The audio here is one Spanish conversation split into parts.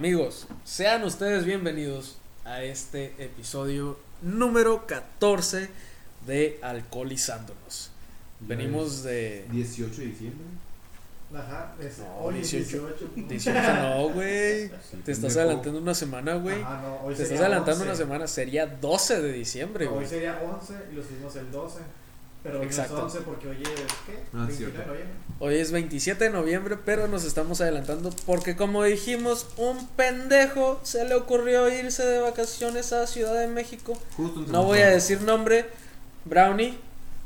Amigos, sean ustedes bienvenidos a este episodio número 14 de Alcoholizándonos. Venimos de 18 de diciembre. Ajá, es No, hoy es 18. 18. 18, no, güey. Sí, Te estás pendejo. adelantando una semana, güey. Ajá, no, hoy Te estás sería adelantando 11. una semana, sería 12 de diciembre, No, hoy güey. sería 11 y lo subimos el 12. Pero hoy no es Exacto. 11 porque hoy es, ¿qué? Ah, 29 de noviembre. Hoy es 27 de noviembre, pero nos estamos adelantando porque como dijimos, un pendejo se le ocurrió irse de vacaciones a Ciudad de México. Justo No voy a decir nombre, Brownie,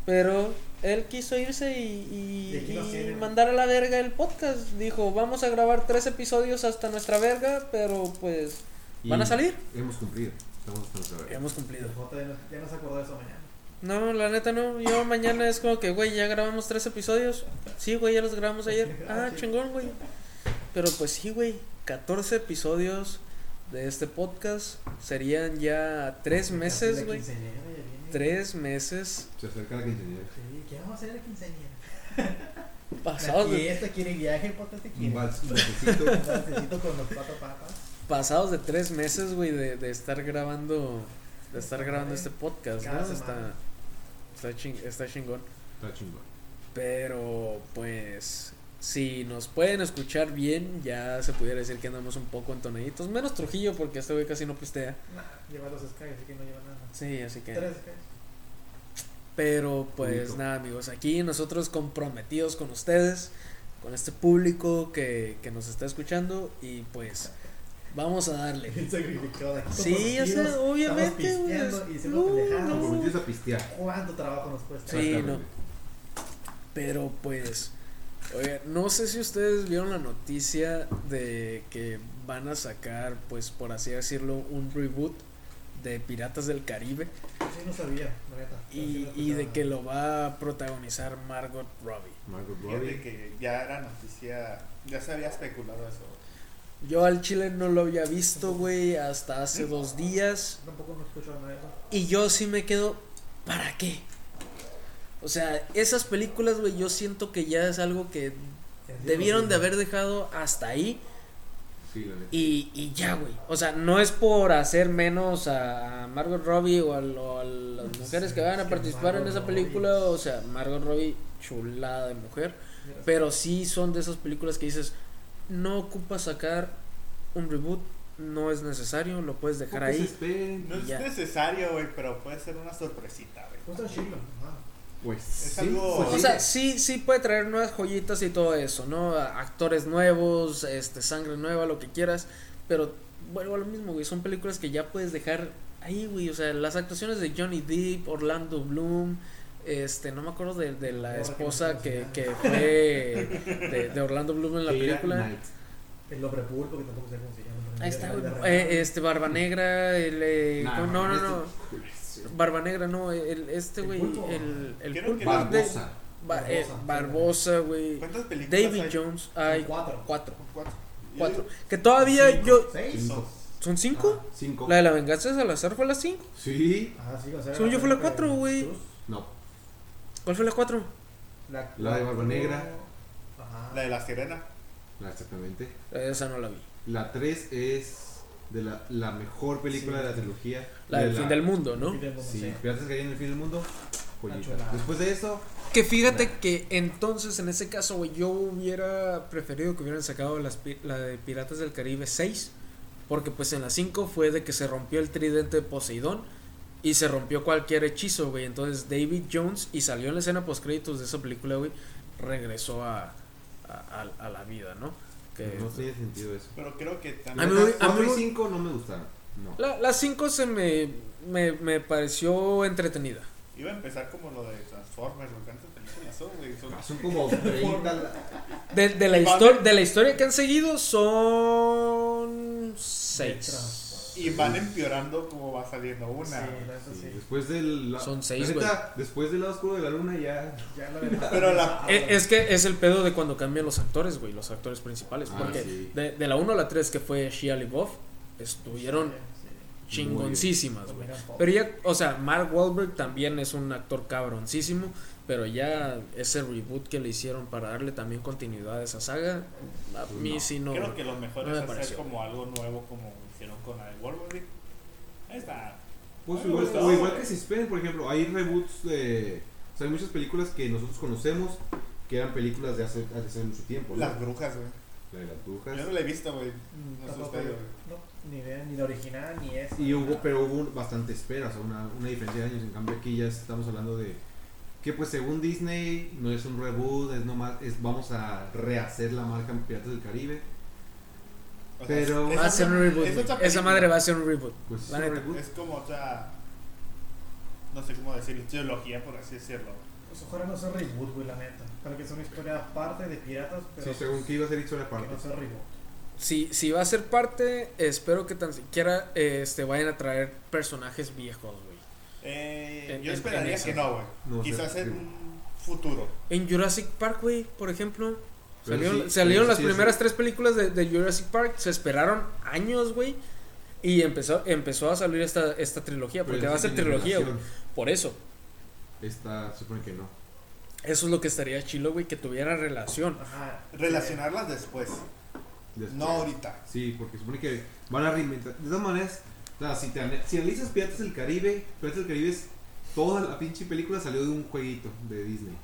pero él quiso irse y, mandar a la verga el podcast. Dijo, vamos a grabar tres episodios hasta nuestra verga, pero pues Y van a salir. Hemos cumplido. Estamos hasta nuestra verga. Hemos cumplido. El Jota ya acordó de eso mañana. No, la neta no. Yo mañana es como que, güey, ya grabamos tres episodios. Sí, güey, ya los grabamos ayer. Ah, chingón, güey. Pero pues sí, güey, 14 episodios de este podcast serían ya tres meses, güey. Tres meses Se acerca la quinceañera. Sí, ¿qué vamos a hacer la quinceañera? pasados de, fiesta quiere viaje, Jota te Un quiere. vals- un balsecito. Un balsecito con los cuatro papas. pasados de tres meses, güey, de, de estar grabando, de estar grabando este podcast, ¿no? Está, está, ching- está chingón. Está chingón. Pero, pues, si nos pueden escuchar bien, ya se pudiera decir que andamos un poco entonaditos. Menos Trujillo, porque este güey casi no pistea. Nah, lleva los Sky, así que no lleva nada. Sí, así que. Tres Sky. Pero, pues, nada, amigos, aquí nosotros comprometidos con ustedes, con este público que, que nos está escuchando, y pues, vamos a darle. Bien sacrificado. aquí Sí, o sea, comprometidos, obviamente, Estamos pisteando y no, no. Comprometidos a pistear. ¿Cuánto trabajo nos cuesta? Sí, Exactamente. Pero pues, oiga, no sé si ustedes vieron la noticia de que van a sacar, pues por así decirlo, un reboot de Piratas del Caribe Sí, no sabía, neta. Y, y de que lo va a protagonizar Margot Robbie. Margot Robbie. que ya era noticia, ya se había especulado eso. Yo al chile no lo había visto, güey, hasta hace dos días. Tampoco no escucho nada de eso. Y yo sí me quedo, ¿para qué? O sea, esas películas, güey, yo siento que ya es algo que debieron de haber dejado hasta ahí. Sí, la neta. Y, y ya, güey. O sea, no es por hacer menos a, a Margot Robbie o a, lo- a las mujeres que van a participar en esa película. O sea, Margot Robbie, chulada de mujer. Pero sí son de esas películas que dices, no ocupas sacar un reboot, no es necesario, lo puedes dejar ahí. esperen. No es Ya. necesario, güey, pero puede ser una sorpresita, güey. pues. Pues Es sí, algo- pues O sí. sea, sí, sí puede traer nuevas joyitas y todo eso, ¿no? A- Actores nuevos, este, sangre nueva, lo que quieras. Pero, bueno, lo mismo, güey. Son películas que ya puedes dejar ahí, güey. O sea, las actuaciones de Johnny Depp, Orlando Bloom. Este, no me acuerdo de, de la esposa que, que fue de, de Orlando Bloom en la película. Knight. El hombre pulpo, que tampoco sé cómo se llama. Ahí está, El Eh, este, Barba Negra. El, eh, Nah, no, no, no. este- Barba Negra, no. El, este, El güey. El, el pulpo. de- Barbosa. Ba- eh, Barbosa. Güey. ¿Cuántas películas David hay? Jones. Hay cuatro. cuatro. Cuatro. Cuatro. Que todavía Cinco, yo. ¿Seis? ¿Son cinco? Ah, Cinco. La de la venganza de Salazar fue la cinco. Sí. Ajá, sí, o sea. Según yo fue la cuatro, güey. No. ¿Cuál fue la cuatro? La, La de Barba Negra. Ajá. La de la sirena. La- Exactamente. Esa no la vi. La 3 es de la, la mejor película Sí. de la trilogía. La De del fin del mundo, ¿no? Sí, del mundo, Sí, sí. Piratas que hay en el fin del mundo. Joyita. Después de eso, Que fíjate que entonces en ese caso, güey, yo hubiera preferido que hubieran sacado las, la de Piratas del Caribe 6. Porque pues en la 5 fue de que se rompió el tridente de Poseidón. Y se rompió cualquier hechizo, güey. Entonces David Jones, y salió en la escena post créditos de esa película, güey, regresó a, a, a- a la vida, ¿no? Que no tiene sentido eso. Pero creo que A también. mí a 4 mí y me- 5 no me gustaron. No. la, la 5 se me, me, me pareció entretenida. Iba a empezar como lo de Transformers, lo que antes películas son, güey. Son- Ah, Son como 30. De, de, la de la historia que han seguido son 6. Y van empeorando como va saliendo una. Sí, neta Sí, sí. después del. la- Son seis, la neta, Después del lado oscuro de la luna ya. Ya la demás- Pero la- E, Es, es que es el pedo de cuando cambian los actores, güey, los actores principales. Ah, porque sí. de, de la 1 a la 3, que fue Shia LaBeouf, estuvieron Sí, chingoncísimas, güey. Pero ya, o sea, Mark Wahlberg también es un actor cabroncísimo. Pero ya ese reboot que le hicieron para darle también continuidad a esa saga, a mí No. sí no. Creo que lo mejor no es me hacer pareció. como algo nuevo como hicieron con la de Wolverine. Ahí está. Pues Ay, igual, o igual que se esperen, por ejemplo, hay reboots de. O sea, hay muchas películas que nosotros conocemos que eran películas de hace, hace mucho tiempo. ¿no? Las brujas, güey. La de las brujas. Yo no la he visto, güey. No yo. güey. No, ni idea, ni la original, ni esa. Y hubo, pero hubo bastante espera, o sea, una, una diferencia de años. En cambio, aquí ya estamos hablando de que, pues, según Disney, no es un reboot, es nomás, es vamos a rehacer la marca Piratas del Caribe. O sea, Pero- Va a ser un reboot. es Esa madre va a ser un reboot. Pues es La neta. reboot. Es como otra. No sé cómo decir, teología, por así decirlo. Pues ojalá no sea reboot, güey, la neta. Para que sea una historia aparte de piratas, pero. Sí, según que iba a ser historia que aparte. no sea reboot. Si, si va a ser parte, espero que tan siquiera este, vayan a traer personajes viejos, güey. Eh, yo esperaría que no, güey. No, Quizás en sí. un futuro. En Jurassic Park, güey, por ejemplo. Salieron, sí, salieron pero las sí primeras tres películas de, de Jurassic Park, se esperaron años, güey. Y empezó, empezó a salir esta, esta trilogía, porque va a ser trilogía, güey. Por eso. Esta supone que no. Eso es lo que estaría chilo, güey, que tuviera relación. Ajá. Relacionarlas después, Después. no ahorita. Sí, porque supone que van a reinventar. De todas maneras, o sea, si, te, si analizas Piratas del Caribe, Piratas del Caribe es. Toda la pinche película salió de un jueguito de Disney.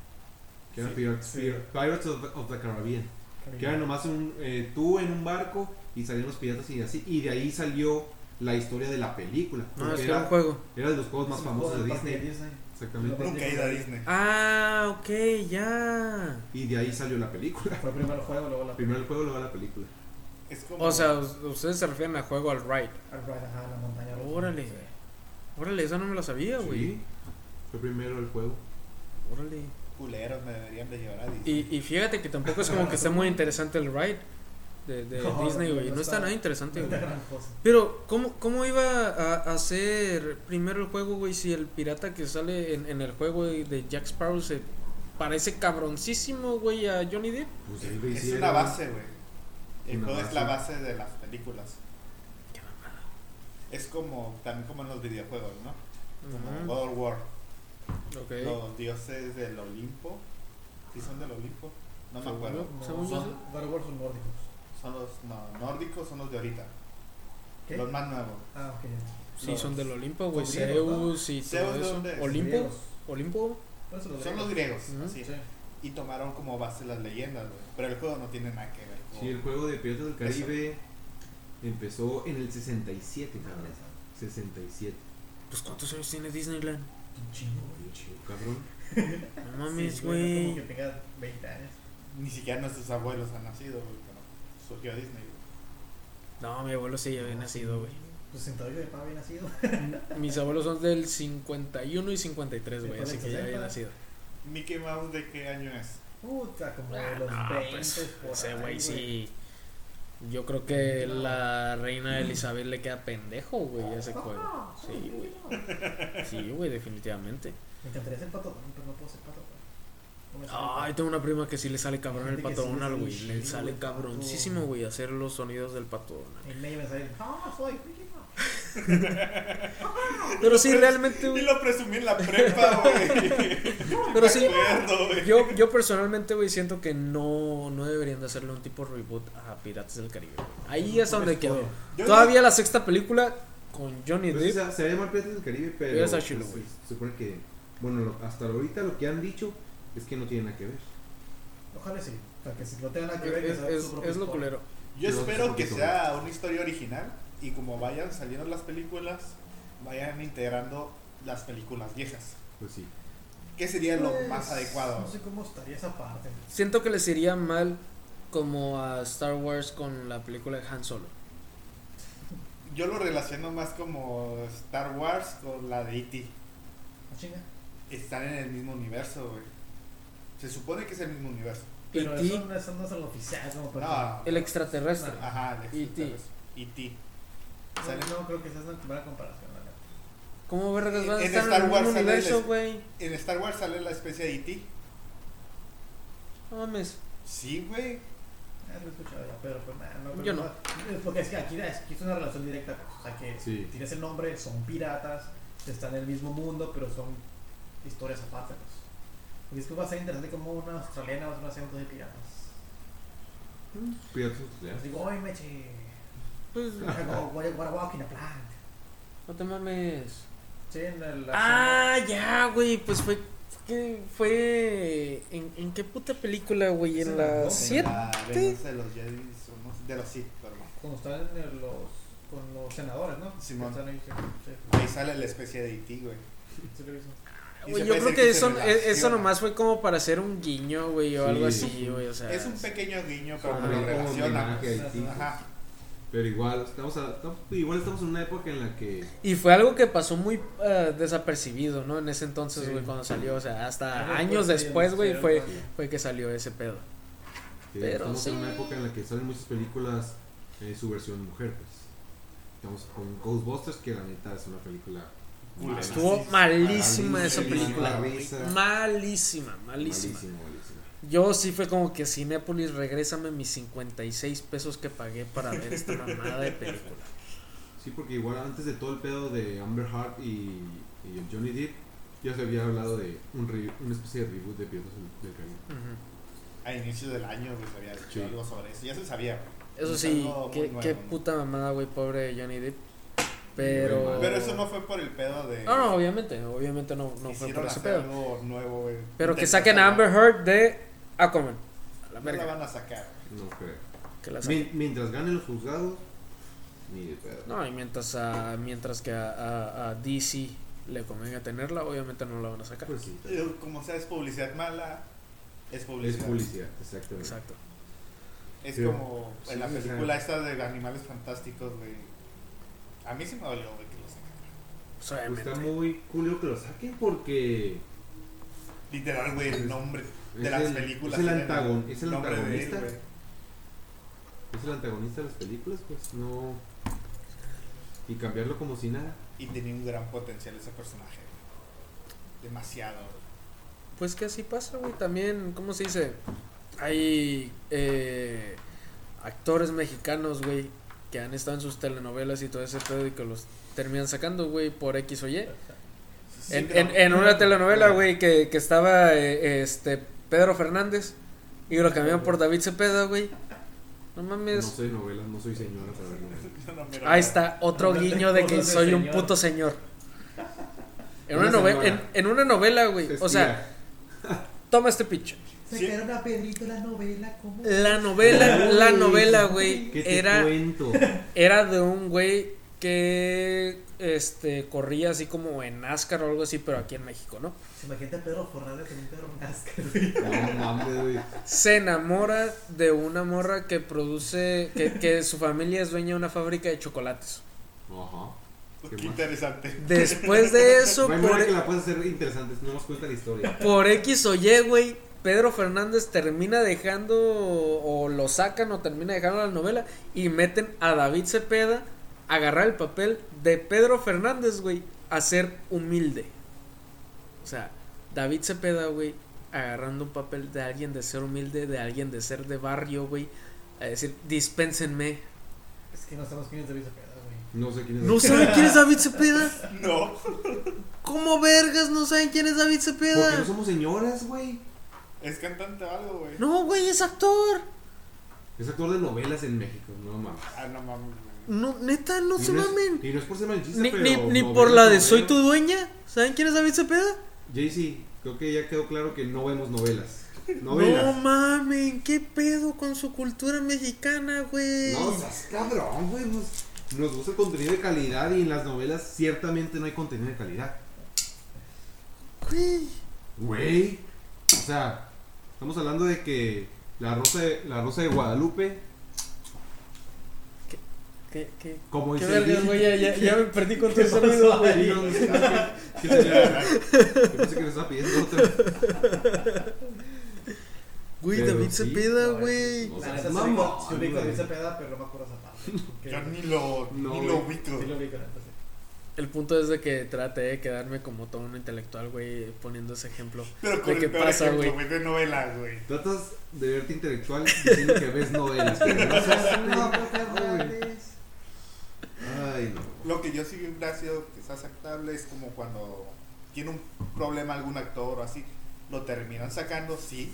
Que era Sí, Pirates, sí. Pir- Pirates of, the- of the Caribbean. Que era nomás un, eh, tú en un barco y salían los piratas y así. Y de ahí salió la historia de la película. No, porque es era era, un juego. era de los juegos más famosos juego de Disney. Disney. Exactamente. Lo- Nunca he ido a Disney. Ah, ok, ya. Y de ahí salió la película. Fue primero el juego, luego la Primero el juego, luego la película. Es como. O sea, us- ustedes se refieren a juego al ride. Al ride, ajá, la montaña. Órale. Órale, esa no me la sabía, güey. Sí. Fue primero el juego. Órale. Culeros me deberían de llevar a Disney. Y, y fíjate que tampoco es como que esté muy interesante el ride de, de No, Disney, güey. no No está está- nada interesante, es güey. Pero, ¿cómo, cómo iba a, a hacer primero el juego, güey? Si el pirata que sale en, en el juego de Jack Sparrow se parece cabroncísimo, güey, a Johnny Depp. Pues ahí es una base, güey. El juego es base. la base de las películas. Qué mamada. Es como, también como en los videojuegos, ¿no? Como Ujú. God of War. Ok. Los dioses del Olimpo. ¿Sí son del Olimpo? No me acuerdo. No, Según yo son, sí. War son nórdicos. Son los no, nórdicos, son los de ahorita. ¿Qué? Los más nuevos. Ah, ok. Sí, son del Olimpo, güey. Griegos, ¿no? Zeus y Zeus, todo ¿de eso. dónde es? ¿Olimpo? Griegos. ¿Olimpo? Eso Son los griegos, Ujú. así. Sí. Y tomaron como base las leyendas, güey. Pero el juego no tiene nada que ver con. Sí, el juego de Piratas del Caribe empezó en el 67, cabrón. 67. Pues, ¿cuántos años tiene Disneyland? Un chingo, güey. Oye, chido, cabrón. No mames, güey. Como que tenga 20 años. Ni siquiera nuestros abuelos han nacido, güey. Cuando surgió Disney, güey. No, mi abuelo sí ya había nacido, güey. 68 de papá había nacido. Mis abuelos son del 51 y 53, güey, Sí, así que ya había 60. nacido. Mickey Mouse, ¿de qué año es? Puta, como Ah, de los no, 20 pues, por ese güey sí. Yo creo que la reina Elizabeth le queda pendejo, güey, a ese juego. Sí, güey. Sí, güey, definitivamente. Me encantaría ser pato, pero no puedo ser pato. Ay, tengo una prima que sí le sale cabrón el Gente que pato sí le Donald, sale güey. Le sale cabroncísimo, güey, hacer los sonidos del pato Donald. En medio me sale, ah, soy. Pero sí, realmente, Y güey. lo presumí en la prepa, güey. Pero sí, Me acuerdo, güey. yo, yo personalmente, güey, siento que no, no deberían de hacerle un tipo reboot a Piratas del Caribe. güey. Ahí es donde quedó. Todavía la sexta película con Johnny Pues, Depp. se, a llamar Piratas del Caribe, pero. Pues, se supone que. Bueno, lo- hasta ahorita lo que han dicho es que no tiene nada que ver. Ojalá sí. Sea, que si no tenga nada que ver, Es, que es- es lo culero. Yo Pero espero que sea una historia original y como vayan saliendo las películas, vayan integrando las películas viejas. Pues sí. ¿Qué sería lo Pues, más adecuado? No sé cómo estaría esa parte. Siento que les iría mal como a Star Wars con la película de Han Solo. Yo lo relaciono más como Star Wars con la de E.T. ¿Ah? Están en el mismo universo, güey. Se supone que es el mismo universo. Pero E.T. eso, no- eso no es lo oficial, como para No. El extraterrestre. Ajá, el E.T.. extraterrestre. E.T. No, Sale- no creo que esa es una buena comparación. la neta. ¿Cómo vergas van a En estar en Star Wars sale universo, es- güey? En Star Wars sale la especie de E.T. No mames. Sí, güey. Ah, lo he escuchado ya, pero pues nada, no creo Yo que no. es Porque es que aquí, aquí es una relación directa, pues, o sea que Sí. tienes el nombre, son piratas, están en el mismo mundo, pero son historias aparte, pues. Y después va a ser interesante como una australiana va a hacer serie de piratas. Piratas Les australianos. digo, oye, meche. Pues, what, what a walk in a plant. no te mames. Sí, en el. Ah, ya, güey, pues fue que fue en, en qué puta película, güey, en la ¿no? 7. La venganza de los Jedi, de los Sith, perdón. Cuando están en los. con los senadores, ¿no? Simón. Ahí, sí, Ahí sale la especie de E.T., güey. sí, sí lo hizo. Y Güey, yo creo que eso, e- eso nomás fue como para hacer un guiño, güey, o Sí. algo así, güey, o sea. Es un pequeño guiño, pero lo Como relaciona. Haití. Ajá. Pero igual estamos, a- estamos- igual estamos en una época en la que Y fue algo que pasó muy eh, desapercibido, ¿no? En ese entonces, Sí. güey, cuando salió, o sea, hasta años después, güey, fue, fue que salió ese pedo. Pero estamos sí. en una época en la que salen muchas películas en su versión mujer, pues. Estamos con Ghostbusters, que la neta es una película. Estuvo malísima esa película, malísima. malísima, malísima. Yo sí fue como que Cinépolis, regrésame mis 56 pesos que pagué para ver esta mamada de película. Sí, porque igual antes de todo el pedo de Amber Heard y, y Johnny Depp, ya se había hablado de un re- una especie de reboot de Piratas del Caribe. Ujú. A inicios del año, se había dicho Sí. algo sobre eso. Ya se sabía. Eso Es sí, qué, puta mamada, güey, pobre Johnny Depp. Pero... Pero eso no fue por el pedo de. No, no, obviamente, obviamente no, no fue por ese pedo. algo nuevo, güey. Pero que saquen a Amber Heard de Aquaman. A la No la verga. van a sacar. No creo. Que la saquen. Mi- mientras ganen los juzgados, ni de pedo. No, y mientras, a, mientras que a, a- a DC le convenga tenerla, obviamente no la van a sacar. Pues sí, Como sea, es publicidad mala. Es publicidad. es publicidad, exactamente. Exacto. Es Sí. como Sí, en la película esta de Animales Fantásticos, güey. A mí sí me dolió, güey, que lo sacaran. Pues, está muy culio que lo saquen porque Literal, güey, el nombre de Es las el- películas. es el tienen antagon- es el nombre de él, antagonista. es el antagonista de las películas, pues no. Y cambiarlo como si nada. Y tenía un gran potencial ese personaje. güey. Demasiado. güey. Pues que así pasa, güey. También, ¿cómo se dice? Hay eh, actores mexicanos, güey, que han estado en sus telenovelas y todo ese pedo y que los terminan sacando, güey, por X o Y. Sí, en, en, en una telenovela, güey, que, que estaba eh, este Pedro Fernández y lo cambiaron por David Cepeda, güey. No No mames. soy novelas, no soy señora para ver novelas. No Ahí está, otro No guiño de que soy un puto señor. En Una una, novela, en, una novela, güey. O sea, toma este pitch. Sí. Sacaron a Pedrito la novela, ¿cómo? La novela, la novela, güey, era de un güey que este corría así como en NASCAR o algo así, pero aquí en México, ¿no? Imagínate a Pedro Fernández en un Pedro Nascar. No mames, güey. Se enamora de una morra que produce, que, que su familia es dueña de una fábrica de chocolates. Ajá. Qué, interesante. Después de eso, No hay por, que la puedas hacer interesante, no nos cuenta la historia. por X o Y, güey, Pedro Fernández termina dejando o, lo sacan o termina dejando la novela y meten a David Cepeda agarrar el papel de Pedro Fernández, güey, a ser humilde. O sea, David Cepeda, güey, agarrando un papel de alguien de ser humilde, de alguien de ser de barrio, güey, a decir, dispénsenme. Es que no sabemos quién es David Cepeda, güey. No sé quién es. ¿No saben quién es David Cepeda? No. ¿Cómo vergas no saben quién es David Porque Cepeda? no somos señoras, güey. Es cantante o algo, güey. No, güey, es actor. Es actor de novelas en México, no mames. Ah, no mames. No, neta, no Y se es- mamen. Y no es por ser machista, Ni, pero. ni, ni novelas, por la de. Soy tu dueña. ¿Saben quién es David Cepeda? Jaycee, creo que ya quedó claro que no vemos novelas. No mamen, ¿qué pedo con su cultura mexicana, güey? No, seas cabrón, güey. Nos, nos gusta el contenido de calidad y en las novelas ciertamente no hay contenido de calidad. Güey. Güey. O sea, estamos hablando de que la rosa de, la rosa de Guadalupe, ¿Qué, qué, como qué dice el vergas, dicho- güey? Ya, ya, ya me perdí con sonidos, Sí, güey. no, no pensé que me estaba pidiendo otra. Güey, Pero David sí, Cepeda, no, güey. O sea, ubico-. David Cepeda, pero no me acuerdo esa parte. Yo ni lo, No, ni lo ubico. Sí lo ubico. El punto es de que trate de quedarme como todo un intelectual, güey, poniendo ese ejemplo. Pero con ¿De qué el peor pasa, ejemplo, güey? güey, de novela, güey. Tratas de verte intelectual diciendo que ves novelas. pero no seas no, güey. Ay, no. Lo que yo sí hubiera sido quizás aceptable es como cuando tiene un problema algún actor o así. lo terminan sacando, sí,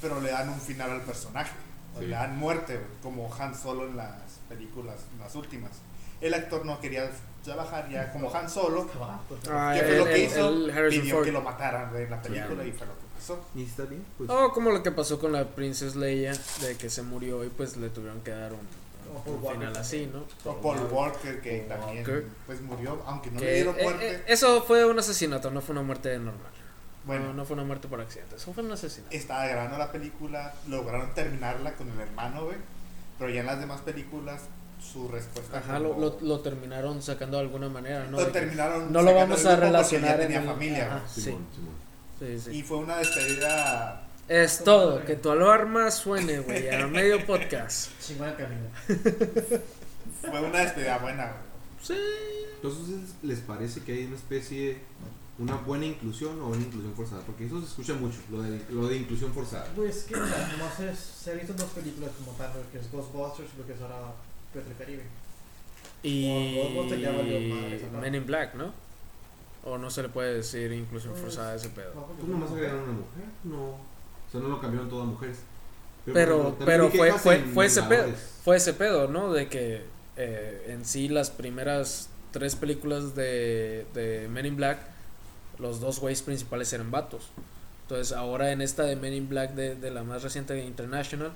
pero le dan un final al personaje. Sí. Le dan muerte, como Han Solo en las películas, en las últimas. El actor no quería trabajar ya como Han Solo. Ah, ¿Qué fue el- lo que el- hizo? el Pidió Ford. que lo mataran en la película y fue lo que pasó. ¿Y está bien? Pues, Oh, como lo que pasó con la Princess Leia, de que se murió y pues le tuvieron que dar un, O Paul Walker final así, ¿no? O Paul Walker, que Paul también Walker. pues murió, aunque no Que, le dieron eh, muerte. eh, eso fue un asesinato, no fue una muerte normal. bueno, no, no fue una muerte por accidente, eso fue un asesinato. estaba grabando la película, lograron terminarla con el hermano, güey. Pero ya en las demás películas, su respuesta. Ajá, como- lo, lo, lo terminaron sacando de alguna manera, ¿no? lo terminaron. no lo vamos a relacionar Ya en tenía el- familia, ajá. güey. Simón, Simón. Sí, sí. Y fue una despedida. Es todo, que tu alarma suene, güey, a medio podcast. Chingón camino. Fue una despedida buena, güey. Sí. Entonces, ¿les parece que hay una especie, una buena inclusión o una inclusión forzada? Porque eso se escucha mucho, lo de, lo de inclusión forzada. Pues que nomás es, se han visto dos películas como tal, lo que es Ghostbusters y lo que es ahora Petro Caribe. Y ya valió madre. Men in Black, ¿no? O no se le puede decir inclusión Pues, forzada a ese pedo. No, porque Pues nomás no- agregaron una mujer, no. O sea, no lo cambiaron todo a mujeres. Pero, pero vi fue, fue, en fue ese pedo, fue ese pedo, ¿no? De que eh, en sí las primeras tres películas de, de Men in Black, los dos güeyes principales eran vatos. Entonces ahora en esta de Men in Black de, de la más reciente de International,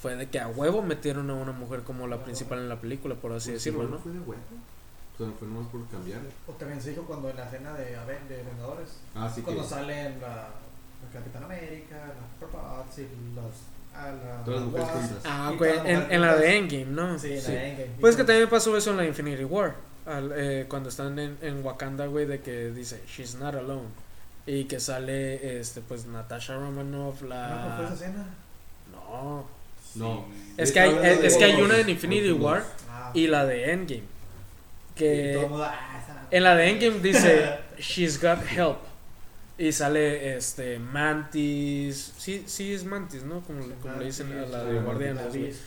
fue de que a huevo metieron a una mujer como la principal en la película, por así Pues decirlo, ¿no? fue de huevo. O sea, fue nomás por cambiar. O también se dijo cuando en la escena de, Aven- de Vengadores, Ah, sí que. cuando salen la, la Capitán América, las Purpots y las. A la, Todas las mujeres Wasp. juntas. Ah, ok, las en, la de Endgame, ¿no? Sí, en Sí. la de Endgame. Pues que también pasó eso en la Infinity War. al- eh, cuando están en, en Wakanda, güey, de que dice, she's not alone. Y que sale, este, pues, Natasha Romanoff, ¿No ¿No fue esa la... escena? No. No. Es que hay, es, que hay una en Infinity War Ah, y la de Endgame. y todo Que ah, en la de Endgame dice, she's got help. Y sale, este, Mantis. Sí, sí es Mantis, ¿no? Como, como le dicen a la de Sí, Guardianes.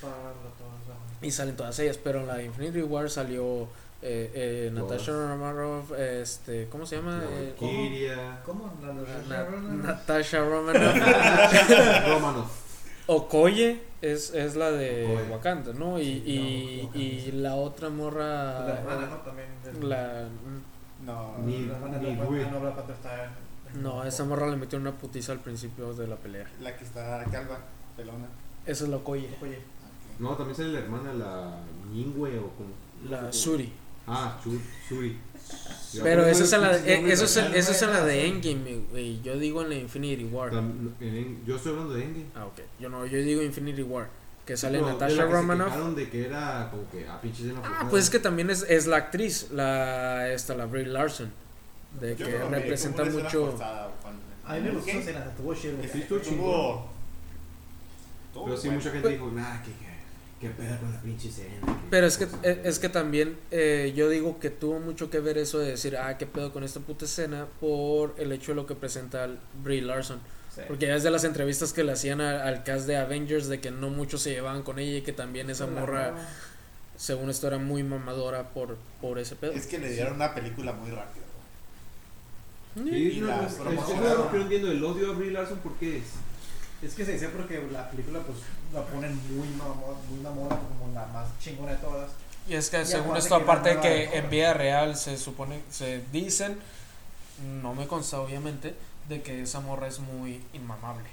Y salen todas ellas, pero en la de Infinity War salió eh, eh, Natasha. Romanoff, este, ¿cómo se llama? La Eh, Valkyria. ¿Cómo? La Natasha Romanoff. Romanoff. Okoye es, es la de Okoye. Wakanda, ¿no? Y, Sí, y, no, y la otra morra. La hermana, ¿no? También. del- la- No. Ni- La hermana de ni la güey. ah, no, está en- no, esa morra le metió una putiza al principio de la pelea. La que está calva, pelona. Esa es la Okoye. Oye, No, también sale la hermana, la Mingwe o como. La Suri. Ah, Suri. Pero Ya, eso es en la, eh, eso es, eso es en la de Endgame, güey. Yo digo en la Infinity War. Tam- en- Yo estoy hablando de Endgame. Ah, ok. Yo no, yo digo Infinity War. Que sale No, de Natasha la que se Romanoff. quejaron de que era como que a pinches escena Ah, forzada. pues es que también es, es la actriz, la esta, la Brie Larson, de que representa mucho. forzada, a mí me gustó ¿Qué? esa escena, estuvo Pero sí, mucha gente dijo, nah, que, que, que pedo con la pinche escena. Pero es que es, es que también eh, yo digo que tuvo mucho que ver eso de decir, ah, qué pedo con esta puta escena por el hecho de lo que presenta Brie Larson. Sí. Porque ya es de las entrevistas que le hacían a- al cast de Avengers de que no muchos se llevaban con ella y que también esa La morra, morra. según esto, era muy mamadora por, por ese pedo. Es que le dieron una película muy rápida. Sí, Y no, la es, promoción. que no entiendo. El odio a Brie Larson, ¿por qué es? Es que se dice porque la película pues la ponen muy mamona, muy mamona como la más chingona de todas. Y es que Y según esto, aparte de que en vida real se supone, se dicen, no me consta obviamente, de que esa morra es muy inmamable.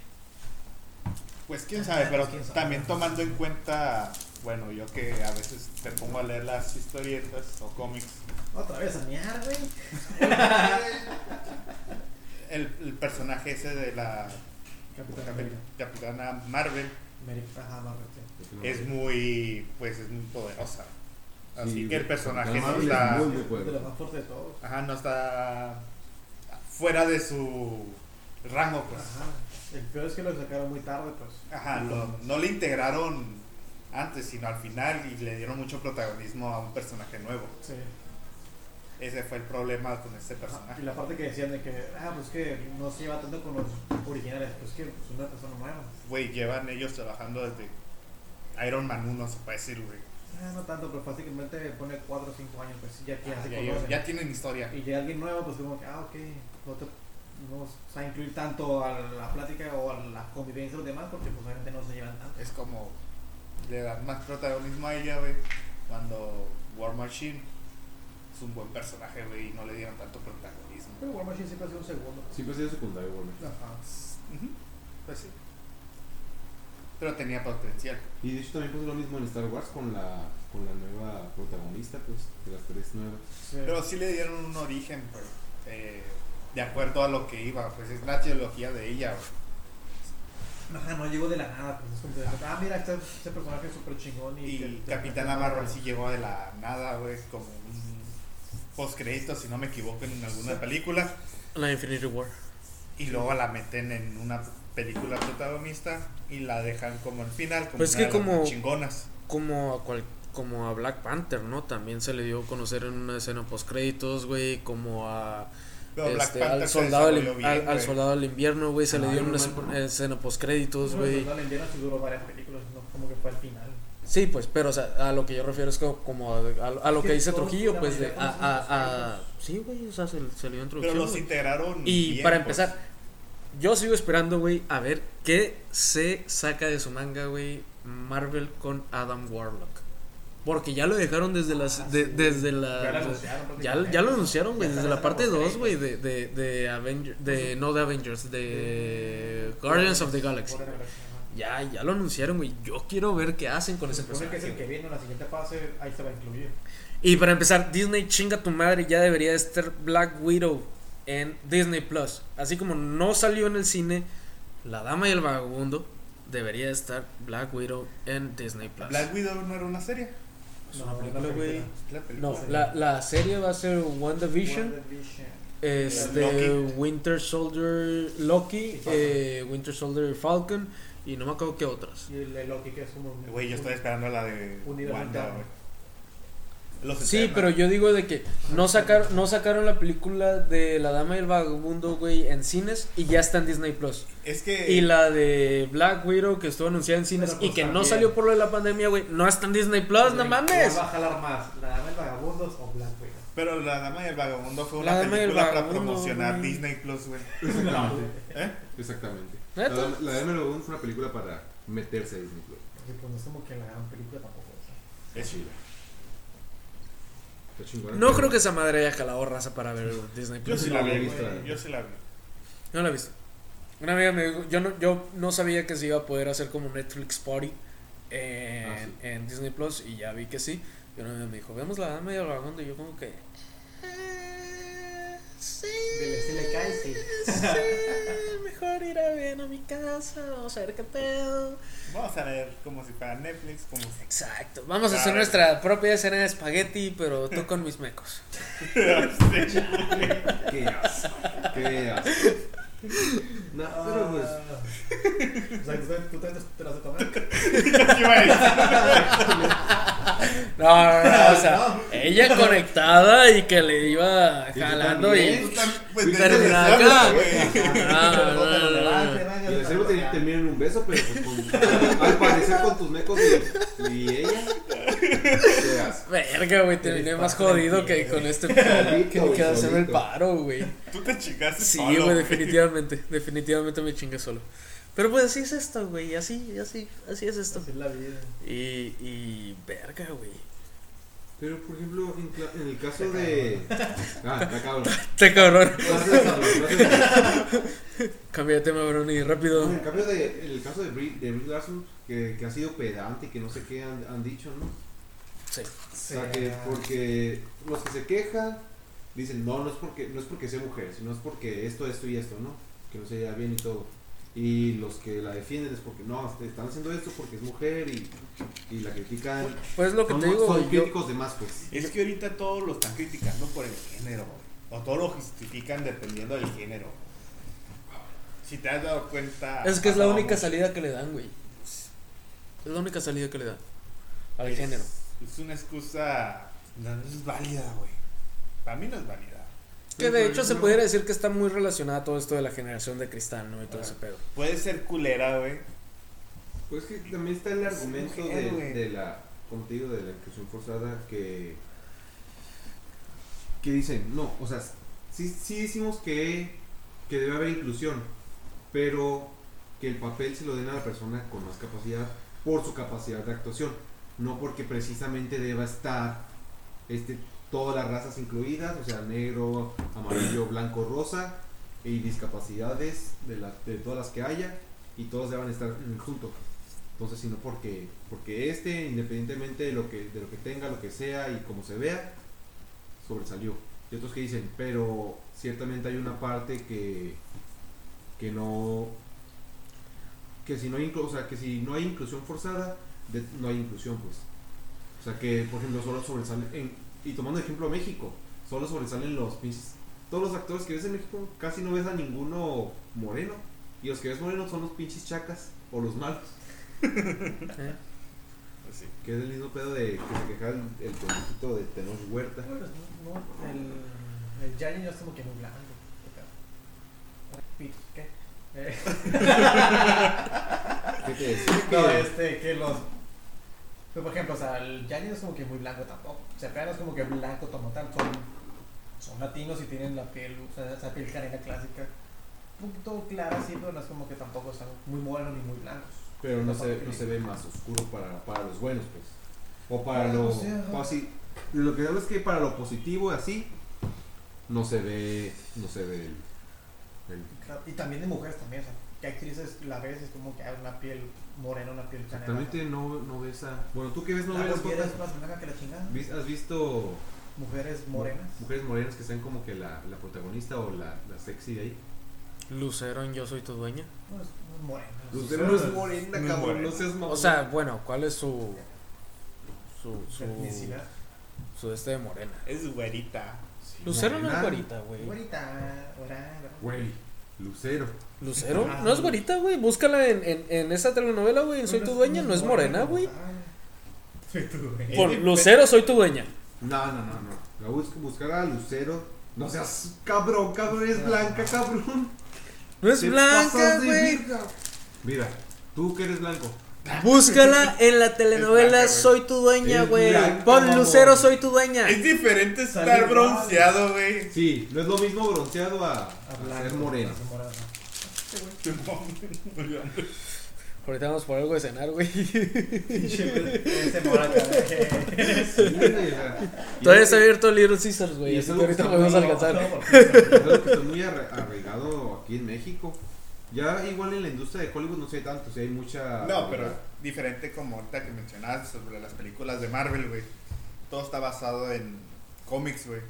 Pues quién sabe, pero Quién sabe. también tomando en cuenta, bueno, yo que a veces te pongo a leer las historietas o cómics, Otra vez a mear, güey. el, el personaje ese de la. Capitana Marvel América, Ajá, Marvel, sí. es muy, pues es muy poderosa. Así Sí, que el personaje no está, es muy, De los más fuertes de todos. ajá, no está fuera de su rango, pues. Ajá. El peor es que lo sacaron muy tarde, pues. Ajá, lo- no le integraron antes, sino al final y le dieron mucho protagonismo a un personaje nuevo. Sí. Ese fue el problema con este personaje. Y la parte que decían de que, ah, pues que no se lleva tanto con los originales, pues que es una persona nueva. Güey, llevan ellos trabajando desde Iron Man 1, se puede decir, güey. Ah, no tanto, pero básicamente pone 4 o 5 años, pues ya, ya Ah, se ya, conocen. ya tienen historia. Y llega alguien nuevo, pues como que, ah, ok, no te, no sea, incluir tanto a la plática o a la convivencia de los demás porque pues obviamente no se llevan tanto. Es como le dan más protagonismo a ella, güey, cuando War Machine es un buen personaje, güey, y no le dieron tanto protagonismo. Pero War Machine siempre ha sido un segundo. Siempre ha sido secundario, Warner. Ajá. Ujú, Pues sí. Pero tenía potencial. Y de hecho también pasó lo mismo en Star Wars con la, con la nueva protagonista, pues, de las tres nuevas. Sí. Pero sí le dieron un origen, pues, eh, de acuerdo a lo que iba, pues es la teología de ella, güey. Ajá, no llegó de la nada, pues es como que, ah, mira, este, este personaje es súper chingón. Y, Y Capitana Marvel sí llegó de la nada, güey, como un postcrédito, si no me equivoco, en alguna película. La Infinity War. Y luego la meten en una película protagonista y la dejan como el final, como Pues es que como- chingonas. Como a, cual, como a Black Panther, ¿no? También se le dio a conocer en una escena post créditos, güey. Como a. Pero este, al, soldado del, bien, al, soldado del invierno, güey. Se le Ah, dio en una no, escena- no. escena post créditos, No, güey. no, invierno sí duró varias películas, no como que fue al final. Sí, pues, pero o sea, a lo que yo refiero es como, como a, a- a lo que que dice Trujillo, pues de a, a, a- sí, güey, o sea, se, se le dio Pero introducción. los güey. integraron. Y bien, para pues. empezar, yo sigo esperando, güey, a ver qué se saca de su manga, güey, Marvel con Adam Warlock. Porque ya lo dejaron desde las Ah, de- desde la Ya anunciaron ya, lo anunciaron, güey, desde la parte en los 2, güey, de de de Avenger, de no de Avengers, de Guardians of the Galaxy. Ya ya lo anunciaron, güey. Yo quiero ver qué hacen con Se ese supone que es el personaje. que viene en la siguiente fase, ahí se va a incluir. Y para empezar, Disney chinga tu madre, ya debería de estar Black Widow en Disney Plus. Así como no salió en el cine La Dama y el Vagabundo, debería de estar Black Widow en Disney Plus. Black Widow no era una serie. No, película, güey. la. No, la, la serie va a ser WandaVision, WandaVision. es Loki. de Winter Soldier Loki, eh, Winter Soldier Falcon y no me acuerdo qué otras. Y el de Loki, que es como. Güey, yo estoy esperando la de Wanda, güey. Los Sí, pero yo digo de que no sacaron, no sacaron la película de La Dama y el Vagabundo, güey, en cines y ya está en Disney Plus. Es que. Y la de Black Widow que estuvo anunciada en cines Pero, pues, y que no salió por lo de la pandemia, güey, no está en Disney Plus, no ¿Cuál mames. va a jalar más? ¿La Dama del Vagabundos o Black Widow? Pero La Dama y el Vagabundo fue una Dama y el película para Vagabundo, promocionar güey. Disney Plus, güey. Exactamente. ¿Eh? Exactamente. ¿Neta? La, la de Melody fue una película para meterse a Disney Plus. Porque pues no es como que la gran película tampoco. Es chida. No creo que esa madre haya jalado raza para ver Disney Yo Plus. sí no la vi, visto, Yo sí la vi. No la he visto. Una amiga me dijo, yo no, yo no sabía que se iba a poder hacer como Netflix Party en, Ah, sí. en Disney Plus y ya vi que sí. Y una amiga me dijo, vemos la dama y el vagabundo y yo como que... "Eh, sí. Dile, si le cae, sí. Sí, mejor ir a bien a mi casa, vamos a ver qué pedo. Vamos a ver como si fuera Netflix, como si Exacto, vamos a hacer nuestra propia escena de espagueti, pero tú con mis mecos. Qué asco. Qué asco. No, pero pues. Ah. O sea, ¿tú, tú te, las de decir? No, no, no, o sea, ella conectada y que le iba Y tú jalando y... también. Pues, mira de- acá. No, no, no, no, no. Y el cero te- termina en un beso, pero pues con, al parecer con tus mecos y, y ella. Verga, güey, terminé más jodido que con este que, Solito, que hacerme el paro, güey. Tú te chingaste Sí, solo, güey, definitivamente, definitivamente me chingué solo. Pero pues así es esto, güey, así, así, así es esto. Así es la vida. Y, y, verga, güey. Pero por ejemplo, en, el caso de. Ah, está cabrón. Te cabrón. Cambia de tema, Brony, rápido. en cambio de, en el caso de Brie, de Brie Larson, que, que ha sido pedante y que no sé qué han, han dicho, ¿no? Sí. O sea, que porque los que se quejan dicen, no, no es porque no es porque sea mujer, sino es porque esto, esto y esto, ¿no? Que no se lleva bien y todo. Y los que la defienden es porque no, este, están haciendo esto porque es mujer y, y la critican. Pues lo que son, te digo, son yo- críticos de más, pues. Es que ahorita todos lo están criticando por el género, güey. O todo lo justifican dependiendo del género. Si te has dado cuenta. es que es la única mucho. salida que le dan, güey. Es la única salida que le dan al Es- género. Es una excusa. No, no es válida, güey. Para mí no es válida. Que de hecho se pudiera decir que está muy relacionada a todo esto de la generación de cristal, ¿no? Y todo ese pedo. Puede ser culera, güey. Pues que también está el argumento de, la, digo, de la inclusión forzada que, que dicen, no, o sea, sí, sí decimos que que debe haber inclusión, pero que el papel se lo den a la persona con más capacidad por su capacidad de actuación, no porque precisamente deba estar este, todas las razas incluidas, o sea, negro, amarillo, blanco, rosa, y discapacidades de, todas las que haya, y todos deban estar mm, juntos. Entonces, sino porque, porque este, independientemente de lo, que, de lo que tenga, lo que sea y como se vea, sobresalió. Y otros que dicen, pero ciertamente hay una parte que, que no, que si no hay, o sea, que si no hay inclusión forzada, no hay inclusión, pues. O sea, que, por ejemplo, solo sobresalen, en- y tomando ejemplo a México, solo sobresalen los pinches, todos los actores que ves en México, casi no ves a ninguno moreno, y los que ves morenos son los pinches chacas, o los malos. ¿eh? Sí. Que es el mismo pedo de que se queja el, el de Tenoch Huerta. Pues, no, no, el, el Yanni no es como que muy blanco. ¿Qué? Eh, ¿Qué te decía? no, Que- este, que los. Pues, por ejemplo, o sea, el no es como que muy blanco tampoco. O sea, no es como que blanco como tal. Son, son latinos y tienen la piel, o sea, esa piel canela clásica. Un poquito clara, sí, pero no es como que tampoco están muy morenos ni muy blancos. Pero no Tampoco se, no se ve más oscuro para, para los buenos, pues. O para Ah, lo. o así. Lo que hablo es que para lo positivo, así, no se ve. No se ve el. el- Y también de mujeres también, o sea, que actrices la ves es como que hay una piel morena, una piel canela. Exactamente, no, no ves a. Bueno, tú que ves La novelas, Bolívar Jota? es más blanca que la chingada. ¿Vis- ¿Has visto Mujeres morenas. mujeres morenas que sean como que la, la protagonista o la, la sexy de ahí? Lucero en Yo Soy Tu Dueña. No es, no morena. Lucero no es morena, cabrón, morena. no seas mamón. O sea, bueno, ¿cuál es su. su. su. Etnicidad. su este de morena? Es güerita. Sí, Lucero no es morena. güerita, güey. Güerita, Güey, Lucero. Lucero Ah. no es güerita, güey. Búscala en, en, en esa telenovela, güey. en Soy tu dueña, no es morena, güey. Soy tu dueña. Por Eh, Lucero, soy tu dueña. No, no, no, no. La bus- buscar a Lucero. No seas cabrón, cabrón, es blanca, cabrón. No es blanca, güey. Mira, tú que eres blanco. Búscala en la telenovela blanca. Soy tu dueña, güey. Pon. Lucero, soy tu dueña. Es diferente estar bronceado, güey. Sí, no es lo mismo bronceado a, A a blanco, ser moreno. moreno. Ahorita vamos por algo de cenar, güey. Todavía es está abierto Little Caesars, güey. y Así eso que es lo ahorita que podemos alcanzar. Es algo que está muy arra- arraigado aquí en México. Ya igual en la industria de Hollywood no sé tanto, o sea, hay mucha... No, pero diferente como ahorita que mencionabas sobre las películas de Marvel, güey. Todo está basado en cómics, güey.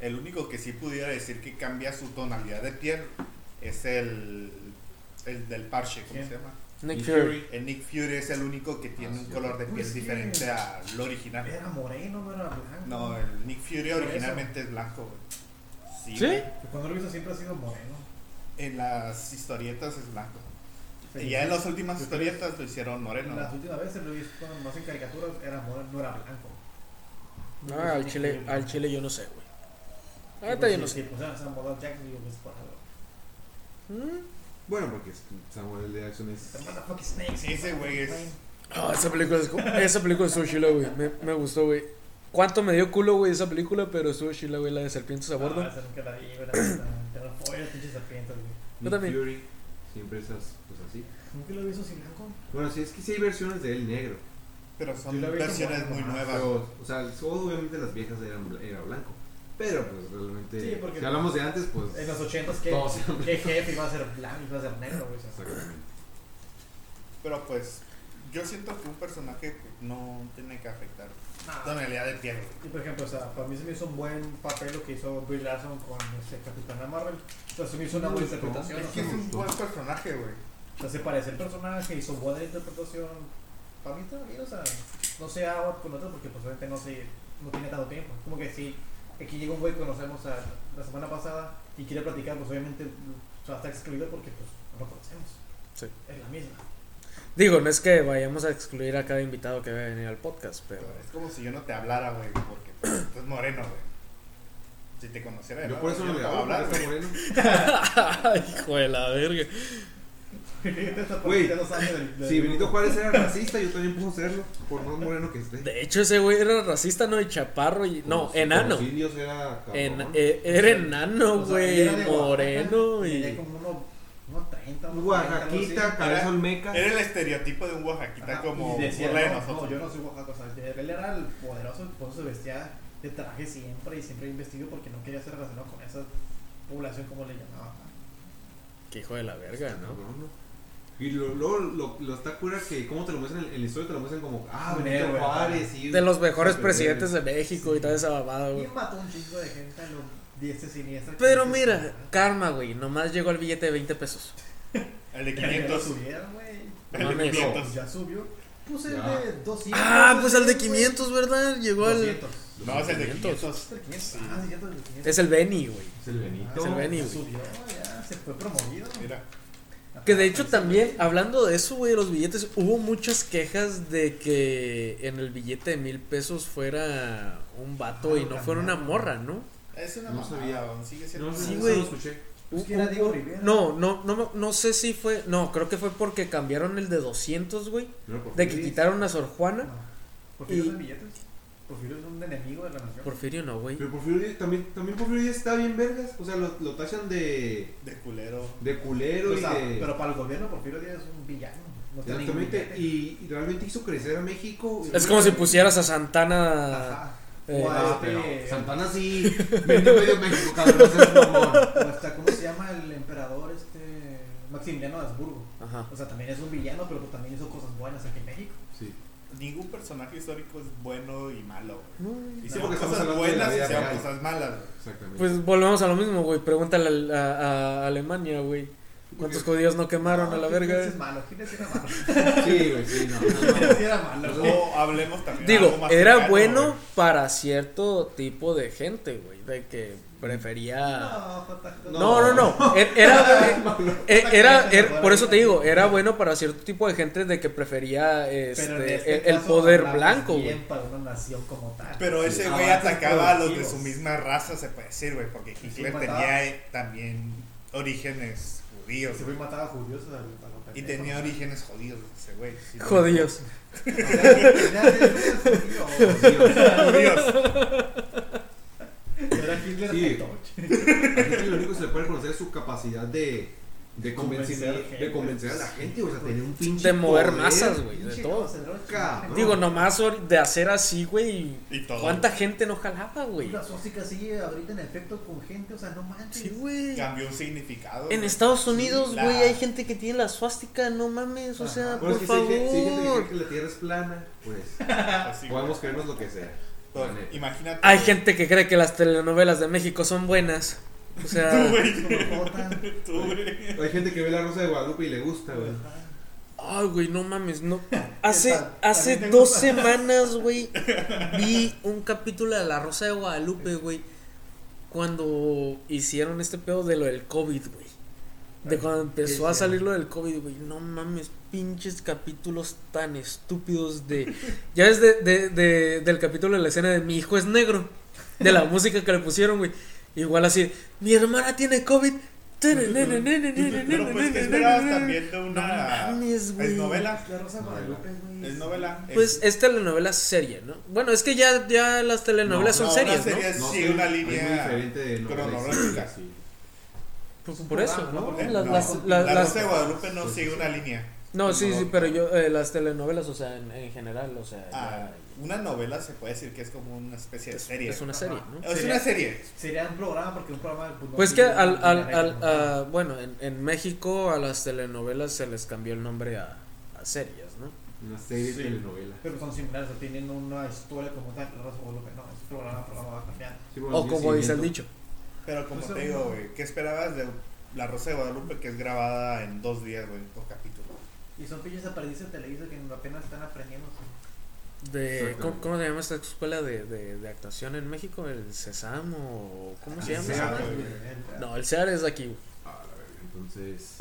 El único que sí pudiera decir que cambia su tonalidad de piel es el, el del parche, ¿cómo ¿Quién? se llama? Nick Fury. El Nick Fury es el único que tiene Ah, un sí. color de piel Pues diferente a lo original. Era moreno, no era blanco. No, el Nick Fury originalmente es blanco, güey. Sí. ¿Sí? Cuando lo he visto siempre ha sido moreno. En las historietas es blanco. Sí. Y ya en las últimas Yo historietas lo hicieron moreno. Las últimas veces lo visto más en caricaturas, era moreno, no era blanco. No, al chile, al chile yo no sé, güey. Ahorita Pues yo no sé. Pues era Samuel L. Jackson, digo que es por algo. Mm. Bueno, porque Samuel L. Jackson es... The motherfucking snakes. Ese güey es- Ah, esa película es como- esa película estuvo chila, güey. Me, me gustó, güey. ¿Cuánto me dio culo, güey, esa película? Pero estuvo chila, güey, la de serpientes a bordo. Ah, esa nunca la vi, güey. la neta, Te lo follas, pinches serpientes, güey. Nick también. Fury, siempre esas, pues así. Nunca lo he visto sin blanco. Bueno, sí, es que sí hay versiones de él negro. Pero Yo son versiones muy nuevas. Pero, o sea, obviamente las viejas eran, era blanco. Pero, pues, realmente, Sí, porque- si hablamos de antes, pues... En los ochentas, ¿qué, Todos eran ¿qué jefe iba a ser blanco? Iba a ser negro, güey. Exactamente. Pero pues, yo siento que un personaje no tiene que afectar. Tonalidad de. Y por ejemplo, o sea, para mí se me hizo un buen papel lo que hizo Brie Larson con este Capitana Marvel. O sea, se me hizo una buena interpretación. Es que es un buen personaje, güey. O sea, se parece el personaje, hizo buena interpretación. Para mí está bien, o sea, no sé ahora con otro porque pues obviamente no sé, no tiene tanto tiempo. Como que si aquí llega un güey que conocemos a- la semana pasada y quiere platicar, pues obviamente o sea, está excluido porque pues no lo conocemos. Sí. Es la misma. Digo, no es que vayamos a excluir a cada invitado que va a venir al podcast, pero. Es como si yo no te hablara, güey, porque pues, tú eres moreno, güey. Si te conociera Yo por eso no te voy a hablar, güey. moreno. Hijo de la verga. Güey, Si Benito Juárez era racista, yo también puedo serlo, por más moreno que esté. De hecho, ese güey era racista, ¿no? Y chaparro y. No, Con los- enano. los indios era cabrón. En, eh, era enano, O sea, güey. era de moreno y. tenía como uno, uno 30, Un uno 40, algo Oaxaquita, cabeza Era- olmeca. Era el estereotipo de un Oaxaquita Ajá, como decía, burla de no, nosotros. No, yo no soy Oaxaca, o sea, él era el poderoso, por eso se vestía de traje siempre y siempre bien vestido porque no quería ser relacionado con esa población como le llamaban. Qué hijo de la verga, ¿no? ¿no? Y lo- luego lo, lo, está cura que, ¿cómo te lo muestran en, la historia? Te lo muestran como, ah, Benito Juárez. y- De los mejores presidentes de México y toda esa babada, Y güey. mató un chingo de gente a lo siniestra. Pero mira, karma, güey. Nomás llegó el billete de 20 pesos. El de Ya lo 500. subieron, güey. El de Mames. 500. Ya subió. Puse el Ya. de 200. Ah, pues el de güey. 500, ¿verdad? Llegó el. 200. No, es el de 500. 500. El de 500. Ah, sí, el de 500. Es el Benny, güey. Es el Benito. Es el Benny, Ya güey. Subió, ya se fue promovido. Mira. Que de hecho también, hablando de eso, güey, los billetes, hubo muchas quejas de que en el billete de mil pesos fuera un vato Ah, y no fuera una morra, ¿no? Es una No sabía. sigue siendo No, Sí, sí, güey. lo escuché. Pues que era Un- Diego un- Rivera. No, no, no, no sé si fue, no, creo que fue porque cambiaron el de 200, güey, No de que quitaron a Sor Juana. No. Porfirio Y- billetes. Porfirio es un enemigo de la nación. Porfirio no, güey. Pero Porfirio también, también Porfirio Díaz está bien vergas. O sea, lo, lo tachan de, De culero. de culero O sea, y de. pero para el gobierno Porfirio Díaz es un villano. No Exactamente. Y, y realmente hizo crecer a México. Es como si pusieras a Santana. Ajá. Eh, o a este- pero Santana sí vendió medio México, cabrón. no seas mamón. o hasta, ¿cómo se llama el emperador este? Maximiliano de Habsburgo. Ajá. O sea, también es un villano, pero pues también hizo cosas buenas aquí en México. Sí. Ningún personaje histórico es bueno y malo. güey. No, Hicieron estamos cosas hablando de la buenas y hicieron cosas malas. güey. Exactamente. Pues volvemos a lo mismo, güey. Pregúntale a, a- a Alemania, güey. ¿Cuántos judíos no quemaron a la verga? Es malo, era malo. sí, güey, sí, no. era malo. güey. O hablemos también Digo, más era cercano, bueno güey. para cierto tipo de gente, güey. De que prefería. No. No, no, no. Er- Era, era, era- por eso te digo, era bueno para cierto tipo de gente de que prefería este, este el, el caso poder blanco, güey. para una nación como tal. Pero ese Sí. güey atacaba a los de su misma raza, se puede decir, güey, porque Hitler mataba. tenía eh, también orígenes judíos. Se güey. fue mataba a judíos a, a Y tenía orígenes jodidos, ese güey. sí. Jodidos. O sea, judíos. Era Hitler Sí. A Hitler lo único que se le puede reconocer es su capacidad de, de, Convencer convencer, gente. de convencer a la gente. O sea, tener un pinche. De mover poder. masas, güey, de todo. Cabrón. Digo, nomás de hacer así, güey. Y todo. ¿Cuánta gente no jalaba, güey? La swastika sigue ahorita en efecto con gente, o sea, no manches. Sí, güey. Cambió un significado. En. Estados Unidos, Sí, güey, la- hay gente que tiene la suástica, no mames, o Ajá. sea, Bueno, por es que si hay, gente, si hay gente que cree favor. que la tierra es plana, pues Así, podemos creernos lo que sea. Neta. Imagínate. Hay gente que cree que las telenovelas de México son buenas. O Tú, sea, güey. Tú, güey. Hay gente que ve la rosa de Guadalupe y le gusta, güey. ay, güey, no mames, no. Hace, hace ¿También te dos gusta? semanas, güey, vi un capítulo de La Rosa de Guadalupe, güey, cuando hicieron este pedo de lo del COVID, güey. De cuando empezó a salir lo del COVID, güey. No mames, pinches capítulos tan estúpidos de... Ya ves de, de, de- del capítulo de la escena de mi hijo es negro. De la música que le pusieron, güey. Igual así, mi hermana tiene COVID. Pero pues, ¿qué esperabas también de No una. mames, güey. ¿Es novela? La Rosa de Guadalupe, güey. Es novela. Pues Es- es telenovela serie, ¿no? Bueno, es que ya, ya las telenovelas No, son no, series, una ¿no? serie- No, Sí, sí, una es línea muy diferente de novela cronológica. histórica, sí. Por, Es un por eso, programa, ¿no? ¿no? Las- no, las- no, las- La las- Rosa de Guadalupe no sigue una línea. no, sí, sí, pero yo, eh, las telenovelas, o sea, en, en general, o sea, Ah, ya- una novela se puede decir que es como una especie de serie. es una serie, ¿no? Es una serie. Sería un programa porque un programa. no Pues que al, al, a- bueno, en, en México a las telenovelas se les cambió el nombre a, a series, ¿no? Una serie Sí. de telenovela. Pero son similares, o tienen una historia como tal. La Rosa de Guadalupe no, es programa, programa va cambiando. Sí, bueno, O como dice el dicho. Pero como Pues, te digo, no. güey, ¿qué esperabas de La Rosa de Guadalupe que es grabada en dos días, güey, por capítulo? Y son pinches aprendices de Televisa que apenas están aprendiendo. sí. De. ¿cómo, cómo se llama esta escuela de, de, de actuación en México? ¿El CESAM o cómo se Ah, llama? CEAR, güey. madre? No, el CEAR es de aquí. Ah, la. Entonces,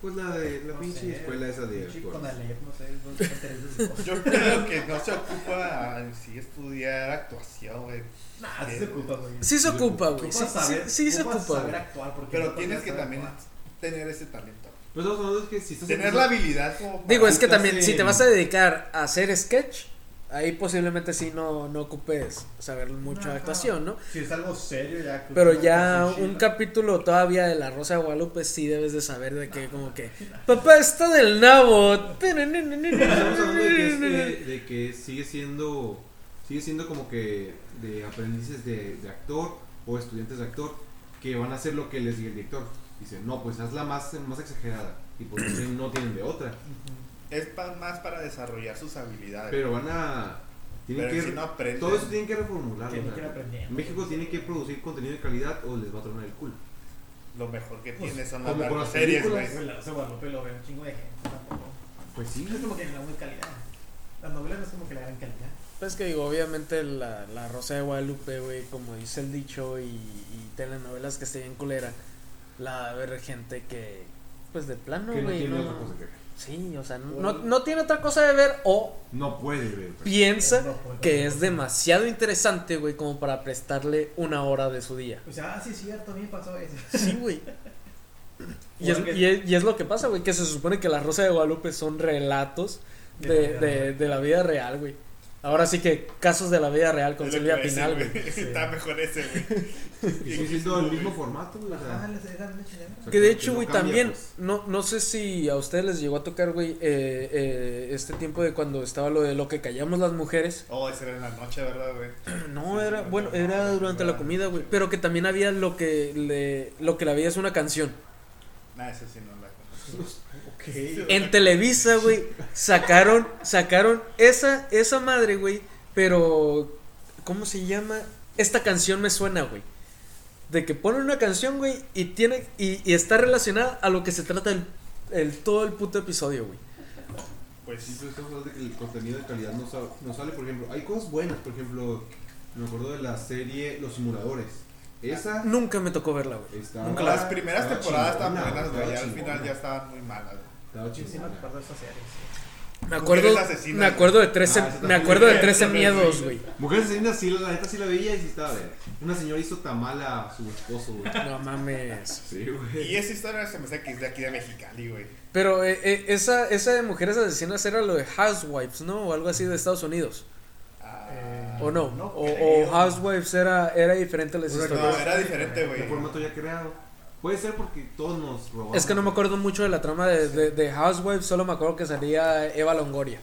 pues la de la No pinche sé, escuela esa de no sé, no. Yo creo que no se ocupa en sí estudiar actuación, güey. Nah, sí se ocupa, güey. Sí se ocupa, güey. Sí, sí, saber- sí se ocupa, saber güey. actuar porque Pero no tienes que también actuar. tener ese talento. Que si estás Tener la habilidad como Digo, es que también, si te vas a dedicar a hacer sketch, ahí posiblemente sí no, no ocupes saber mucho de actuación, ¿no? Si es algo serio, ya. que- Pero ya un capítulo todavía de La Rosa de Guadalupe sí debes de saber de que como que papá está del nabo. Estamos hablando de que, es, eh, de que sigue siendo sigue siendo como que de aprendices de, de actor o estudiantes de actor que van a hacer lo que les diga el director. Dicen, no, pues hazla más, más exagerada. Y pues no tienen de otra. Es pa- más para desarrollar sus habilidades. Pero van a. Tienen Pero que, si no aprenden. todo eso tienen que reformularlo. Tienen o sea, que ir aprendiendo. México tiene que producir contenido de calidad o les va a tronar el culo. Lo mejor que Pues, tiene son las como las series, güey. Rosa de Guadalupe lo ve un chingo de gente tampoco. Pues sí, No es como que la muy calidad. Las novelas no es como que la gran calidad. Pues que digo, obviamente la, la Rosa de Guadalupe, güey, como dice el dicho, y, y telenovelas que esté bien culera, la va a ver gente que, pues de plano, no güey, tiene no, sí, o sea, no, no tiene otra cosa de ver o No puede ver. pues. piensa No, pues, que no, es demasiado interesante, güey, como para prestarle una hora de su día. O sea, ah, sí, es cierto, a mí pasó eso. Sí, güey. Y es, Porque- y, es, y es lo que pasa, güey, que se supone que la Rosa de Guadalupe son relatos De de, la vida de, real. de la vida real, güey. Ahora sí que casos de la vida real con Silvia Pinal, güey. Está mejor ese, güey. Y sigue siendo el mismo formato, güey. sea, Que de hecho, güey, también, pues. no, no sé si a ustedes les llegó a tocar, güey, eh, eh, este tiempo de cuando estaba lo de lo que callamos las mujeres. Oh, ese era en la noche, ¿verdad, güey? No, era, bueno, no, era durante la comida, güey. Pero que también había lo que le, lo que la vida es una canción. Nah, ese sí no la conozco. En Televisa, güey, sacaron, sacaron esa, esa madre, güey, pero, ¿cómo se llama? Esta canción me suena, güey. De que ponen una canción, güey, y tiene, y, y está relacionada a lo que se trata el, el todo el puto episodio, güey. Pues Sí, pero estamos hablando de que el contenido de calidad no sale, no sale, por ejemplo, hay cosas buenas, por ejemplo, me acuerdo de la serie Los Simuladores. Esa Nunca me tocó verla, güey. las primeras temporadas estaban buenas, güey. al final ya estaban muy malas, güey. Estaba Sí, sí, me acuerdo de esa serie. sí. Me acuerdo, asesinas, me acuerdo de 13, Ah, me acuerdo de 13 Esa también, miedos, güey. Mujeres asesinas, sí, la neta sí la veía y sí estaba de. Una señora hizo tamal a su esposo, güey. No mames. Sí, güey. Y esa historia se me hace que es de aquí de Mexicali, güey. Pero eh, eh, esa, esa de mujeres asesinas era lo de Housewives, ¿no? O algo así de Estados Unidos. Ah, Eh, ¿O no? No o, creo. o Housewives era, era diferente a las historias. no, era diferente, El güey. formato ya creado. Puede ser porque todos nos robamos. Es que no me acuerdo mucho de la trama de, de, de Housewives, solo me acuerdo que salía Eva Longoria.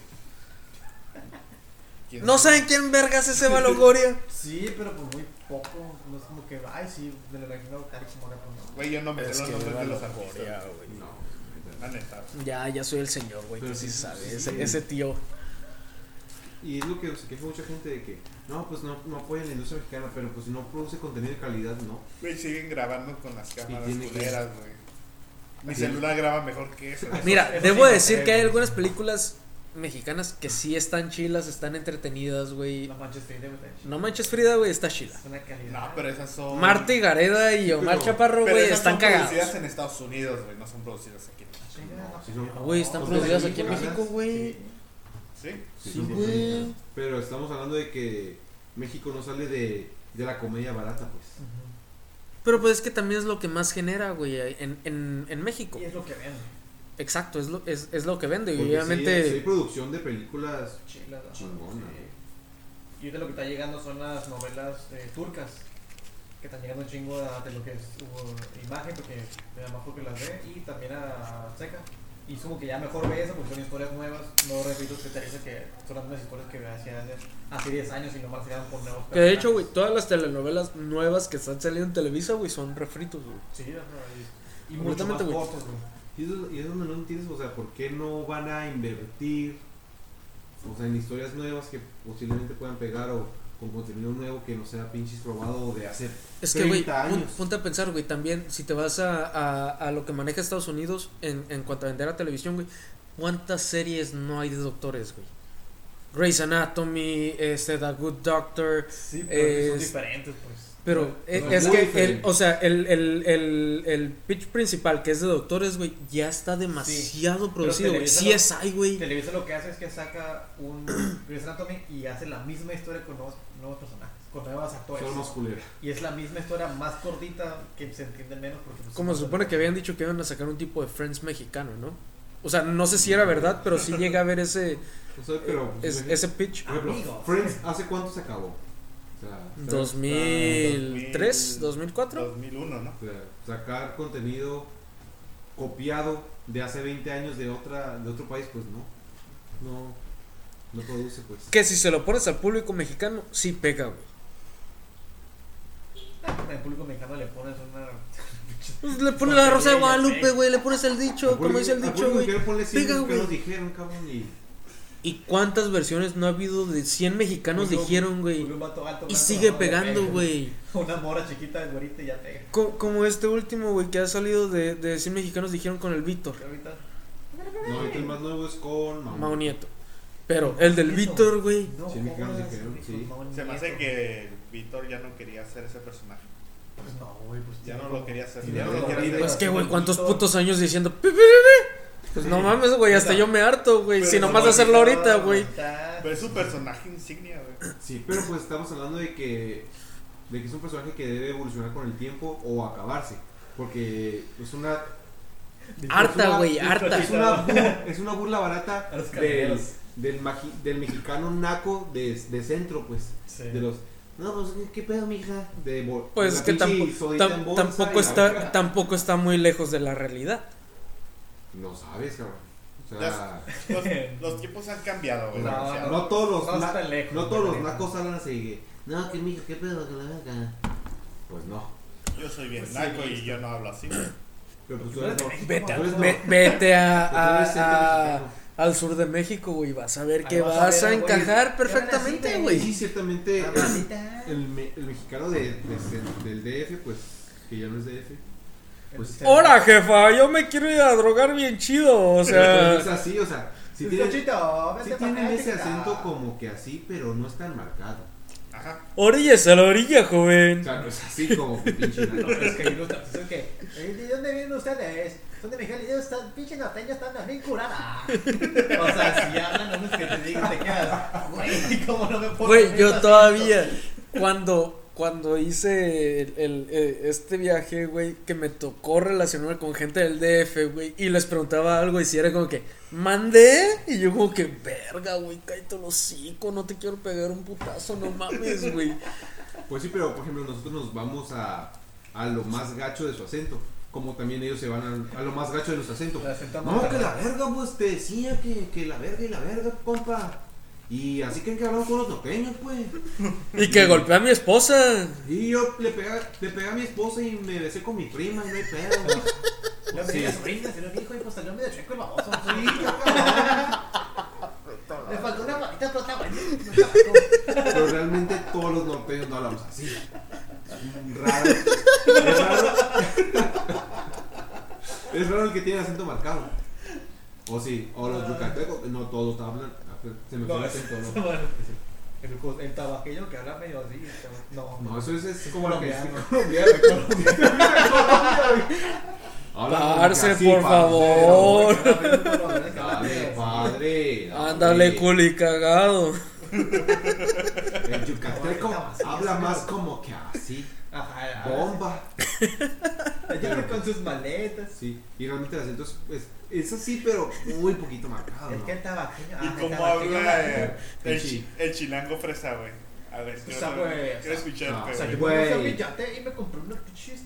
¿Quién ¿No sabe? saben quién vergas es Eva Longoria? Sí, pero pues muy poco. No es como que, ay, sí, me lo imagino Cari como ahora, pues no. Güey, yo no me sé los nombres de los Longoria, artistas. güey. No. La neta. Ya, ya soy el señor, güey, que Pero sí sí, sabe. sí, Ese, sí. ese tío. Y es lo que se queja mucha gente de que, no, pues no, no apoyan la industria mexicana, pero pues si no produce contenido de calidad, no. Güey, siguen grabando con las cámaras culeras, güey. Mi celular graba mejor que eso. Mira, eso debo sí, decir no que hay algunas películas mexicanas que sí están chilas, están entretenidas, güey. No manches, Frida, güey. No manches Frida, güey, está chila. Es una calidad. No, pero esas son. Marta y Gareda y Omar Pero- Chaparro, güey, están son cagados. producidas en Estados Unidos, güey. No son producidas aquí en México. Chinga, no. Ah, Güey, están producidas aquí en. México, güey. ¿Sí? Sí, Sí, güey. Pero estamos hablando de que México no sale de, de la comedia barata, pues. Pero pues es que también es lo que más genera, güey, en, en, en México. Y es lo que vende. Exacto, es lo, es, es lo que vende. Y Porque obviamente, sí hay producción de películas Chila, ajá, Chingona. sí. Y ahorita lo que está llegando son las novelas eh, turcas. Que están llegando un chingo a, de lo que es uh, imagen, porque me da más porque las ve. Y también a Seca. Y es como que ya mejor ve eso porque son historias nuevas. No repito que te dice que son las mismas historias que hacía hace, hace 10 años y nomás se quedan con nuevos que de hecho, güey, todas las telenovelas nuevas que están saliendo en Televisa, güey, son refritos, güey. Sí, y, y mucho más güey. cortos, güey. Y eso, y es donde no entiendes, o sea, ¿por qué no van a invertir o sea, en historias nuevas que posiblemente puedan pegar o con contenido nuevo que no sea pinches robado de hacer Es que, güey, 30 pon- años? ponte a pensar, güey, también si te vas a, a, a lo que maneja Estados Unidos en, en cuanto a vender a televisión, güey, ¿cuántas series no hay de doctores, güey? Grey's Anatomy, este, The Good Doctor, Sí, pero son Es- diferentes, pues. pero no, es que, el, o sea, el, el, el, el pitch principal que es de doctores, güey, ya está demasiado producido, güey. Sí lo- es hay, güey. Televisa lo que hace es que saca un Grey's Anatomy y hace la misma historia con nuevos, nuevos personajes. con nuevos actores. Solo más culera. Y es la misma historia más cortita que se entiende menos porque pues, Como se son- supone que habían dicho que iban a sacar un tipo de Friends mexicano, ¿no? O sea, no sé si era verdad, pero sí llega a ver ese, O sea, pero. es- imagínate, ese pitch. Por ejemplo, Amigos. Friends, ¿hace cuánto se acabó? O sea, Friends, 2003, 2004. 2001, ¿no? o sea, sacar contenido copiado de hace 20 años de otra de otro país, pues no. No, no produce, pues. Que si se lo pones al público mexicano, sí pega, güey. El público mexicano le pones una. Pues le pones la rosa de Guadalupe, güey, le pones el dicho, como dice el Al dicho, güey. Pega, güey. dijeron, cabrón, y. ¿Y cuántas versiones no ha habido de 100 mexicanos dijeron, güey? Y sigue pegando, pega. güey. Una mora chiquita, güerita y ya pega. Co- Como este último, güey, que ha salido de, de 100 mexicanos dijeron con el Víctor. No, ahorita el más nuevo es con Mau. Mau Nieto. Pero el del Víctor, güey. No, Sí, ¿cómo mexicanos es? dijeron, sí. Se me hace que Víctor ya no quería hacer ese personaje. Pues no, güey, pues Ya no lo quería hacer. Ya no lo quería hacer. Pues que, güey, cuántos putos años diciendo. Pues no mames, güey, hasta yo me harto, güey. Si no nomás de lo hacerlo ahorita, güey. Pero es su personaje insignia, güey. Sí, pero pues estamos hablando de que, de que es un personaje que debe evolucionar con el tiempo o acabarse. Porque es una. Harta, es güey, es harta. Es una, bur- es una burla barata los del, magi- del mexicano naco de, de centro, pues. Sí. De los. No, pues, ¿qué- ¿qué pedo, mija? De Pues la es que tam- tampoco está tampoco está muy lejos de la realidad. No sabes, cabrón. O sea, Los, los tiempos han cambiado, güey. No, o sea, no todos los, No na- lejos, no todos los nacos hablan así. que, No, que mija, ¿qué pedo? Que la verga. Pues no. Yo soy bien Pues sí, naco y yo no hablo así. güey. Pero pues Tú tú eres eres de México, Vete, a- Pues no. ve- vete a. al sur de México, güey. Vas a ver que vas a vas a, ver, güey. encajar Ya perfectamente, güey. Sí, ciertamente. el- me- el mexicano de, de- del DF, pues, que ya no es DF. Pues, Hola, jefa, yo me quiero ir a drogar bien chido. O Pero no es sea, así, o sea, sí tienen, pa' tienen ese acento como que así, pero no es tan marcado. Ajá. orillas a la orilla, O joven. sea, no es así como que pinche No, naco. es que hay unos es que, eh, ¿de dónde vienen ustedes? Son de Mexicali, ellos están, pinche norteños están bien curada. O sea, si hablan unos que te digan, te quedas, güey, ¿cómo no me puedo Güey, yo todavía, cuando, cuando hice el, el- eh, este viaje, güey, que me tocó relacionarme con gente del DF, güey, y les preguntaba algo y si era como que, mandé, y yo como que, verga, güey, cállate el hocico, no te quiero pegar un putazo, no mames, güey. Pues sí, pero por ejemplo, nosotros nos vamos a, a lo más gacho de su acento. Como también ellos se van a, a lo más gacho de nuestro acento. El acento No, que la verga, pues te decía que, que la verga y la verga, compa. Y así creen que hablamos con los norteños, pues. Y que golpeé a mi esposa. Y yo le pegué, le pegué a mi esposa y me besé con mi prima y no hay pedo. No mi hijo y pues salió medio chueco el baboso. Sí, cabrón. Le faltó una patita protagonista. Pero realmente todos los norteños no hablamos así. Es raro. Es raro. Es raro el que tiene acento marcado. O sí, o los yucatecos, no todos hablan. Se me fue el acento, ¿no? El, el tabaqueño que habla medio así. No, No, eso es, es como lo que es colombiano. Parce, así, por favor. Dale, padre. dale. Ándale, culi cagado. Habla más como que así. Ajá, Bomba. Llega con sus maletas. Sí, y realmente el acento es, es, es así, pero muy poquito marcado. Es ¿no? que el tabaqueño. ¿Y ah, tabaqueño habla eh, el, El chi- el chilango fresa, güey? A ver, O sea, güey, o quiero sea, escuchar no, O sea, yo güey. me compré.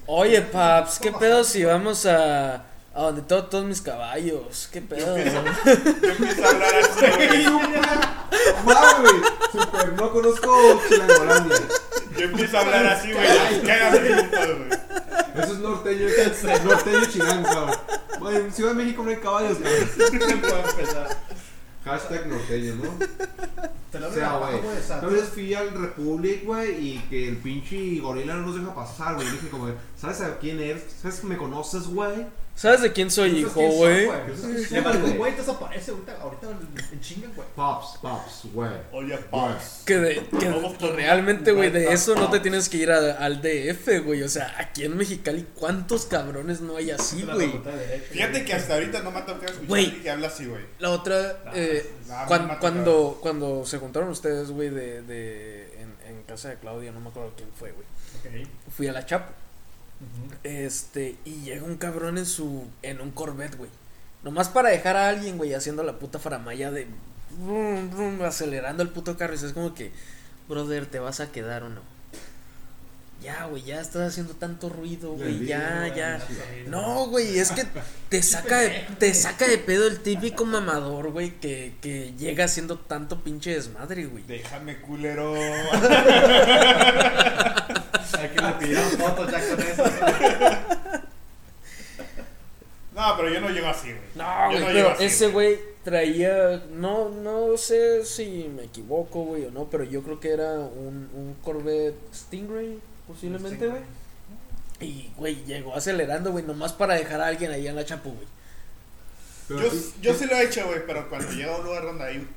Oye, paps, ¿qué ¿Cómo pedo si vamos a, a donde tengo todos mis caballos? ¿Qué pedo? empiezo- Yo empiezo a hablar así, güey. ¡Wow, güey! Super, no conozco Chilangolandia. Yo empiezo a hablar así, güey. Cágame, güey. Eso es norteño, es norteño chilango, cabrón. Bueno, en Ciudad de México no hay caballos, cabrón. Para empezar. Hashtag norteño, ¿no? Te lo O sea, güey. Una vez fui al Republic, güey, y que el pinche gorila no nos deja pasar, güey. Dije como, ¿sabes a quién eres? ¿Sabes que me conoces, güey? ¿Sabes de quién soy ¿Esos hijo, güey? Le marcó güey. un güey, entonces aparece ahorita, ahorita en, chinga, güey. Pops, pops, güey. Oye, Pops. Que, de, que realmente, güey, de eso no te tienes que ir a- al DF, güey. O sea, aquí en Mexicali, ¿cuántos cabrones no hay así, güey? Fíjate que hasta ahorita no me ha tocado escuchar que habla así, güey. La otra, eh, cuan- cuando, cuando, se juntaron ustedes, güey, de, de, en, en casa de Claudia, no me acuerdo quién fue, güey. Ok. Fui a la Chapo. Este, y llega un cabrón en su. en un Corvette, güey. Nomás para dejar a alguien, güey, haciendo la puta faramaya de. brum, brum, acelerando el puto carro. Y es como que, brother, ¿te vas a quedar o no? Ya, güey, ya estás haciendo tanto ruido, güey. Ya, ya, ya. ya. No, güey, es que te saca de, te saca de pedo el típico mamador, güey, que, que llega haciendo tanto pinche desmadre, güey. Déjame, culero. Que le pidieron fotos ya con eso. No, pero yo no llego así, güey. No, güey, no pero así, ese güey traía, no, no sé si me equivoco, güey, o no, pero yo creo que era un, un Corvette Stingray, posiblemente, güey. Y, güey, llegó acelerando, güey, nomás para dejar a alguien ahí en la chapu, güey. Yo, aquí, yo sí lo he hecho, güey, pero cuando llego a un lugar donde hay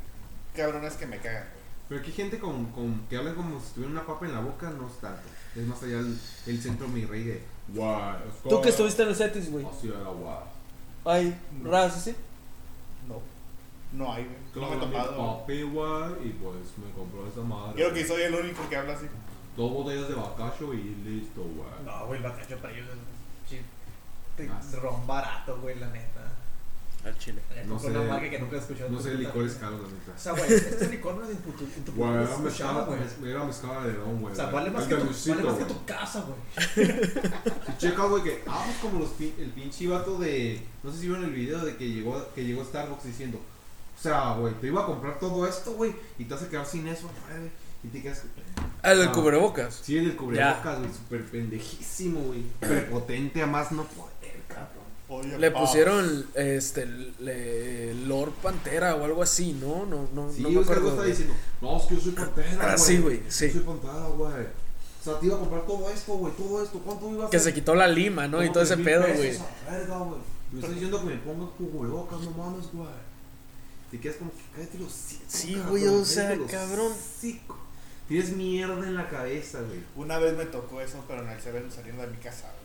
cabrones que me cagan, güey. pero aquí gente con, con, que hablan como si tuviera una papa en la boca, no es tanto. Es más allá el, el centro mi rey de. Guau, Tú que estuviste en el Cetis, güey. Así era, guau. Ay, No. ras, ¿sí? No. No hay, güey. No me he Claro, topado. papi, güey, y pues me compró esa madre. Creo que soy el único que habla así. Dos botellas de bacacho y listo, güey. No, güey, el bacacho para ellos es te- ron barato, güey, la neta. Al chile. No sé, una marca que nunca he escuchado. en No sé, licores caros, la O neta. sea, güey, este licor no es en tu, en tu Güey, era mezcala de don, güey. O sea, vale más, que tu, vale más que tu casa, güey. Y checa, güey, que ah, pues como los el pinche vato de. No sé si vieron el video de que llegó, que llegó Starbucks diciendo. O sea, güey, te iba a comprar todo esto, güey, y te vas a quedar sin eso, güey. Y te quedas. Ah, el del Ah. cubrebocas. Sí, en el cubrebocas, güey, súper pendejísimo, güey. Prepotente a más no poder. Oye, Le pa. pusieron, este, le, Lord Pantera o algo así, ¿no? No, no, Sí, no me acuerdo. está diciendo, no, es que yo soy pantera, güey. Ah, sí, güey, sí. Yo soy pantera, güey. O sea, te iba a comprar todo esto, güey, todo esto. ¿Cuánto iba a Que se quitó la lima, ¿no? Y todo ese pedo, güey. Me estás diciendo que me ponga cubrebocas, no mames, güey. Te quedas como que cállate los hocico, Sí, güey, o sea, cabrón. hocico. Tienes mierda en la cabeza, güey. Una vez me tocó eso, pero en el saliendo de mi casa, güey.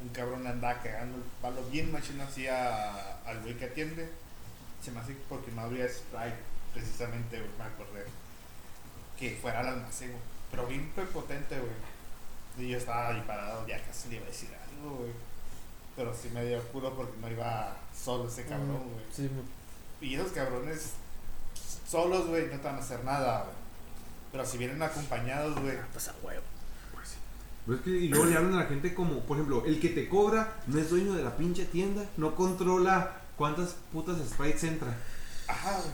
Un cabrón andaba cagando el palo bien machino así a- al güey que atiende. Se me hace porque no habría Sprite, precisamente, güey, me acordé. Que fuera al almacén, güey. Pero bien prepotente, güey. Y yo estaba ahí parado, ya casi le iba a decir algo, güey. Pero sí me dio culo porque no iba solo ese cabrón, güey. Sí, Y esos cabrones solos, güey, no te van a hacer nada, güey. Pero si vienen acompañados, güey. pues a huevo. Pero es que y luego le hablan a la gente como, por ejemplo, el que te cobra no es dueño de la pinche tienda, no controla cuántas putas sprites entra. Ajá, güey.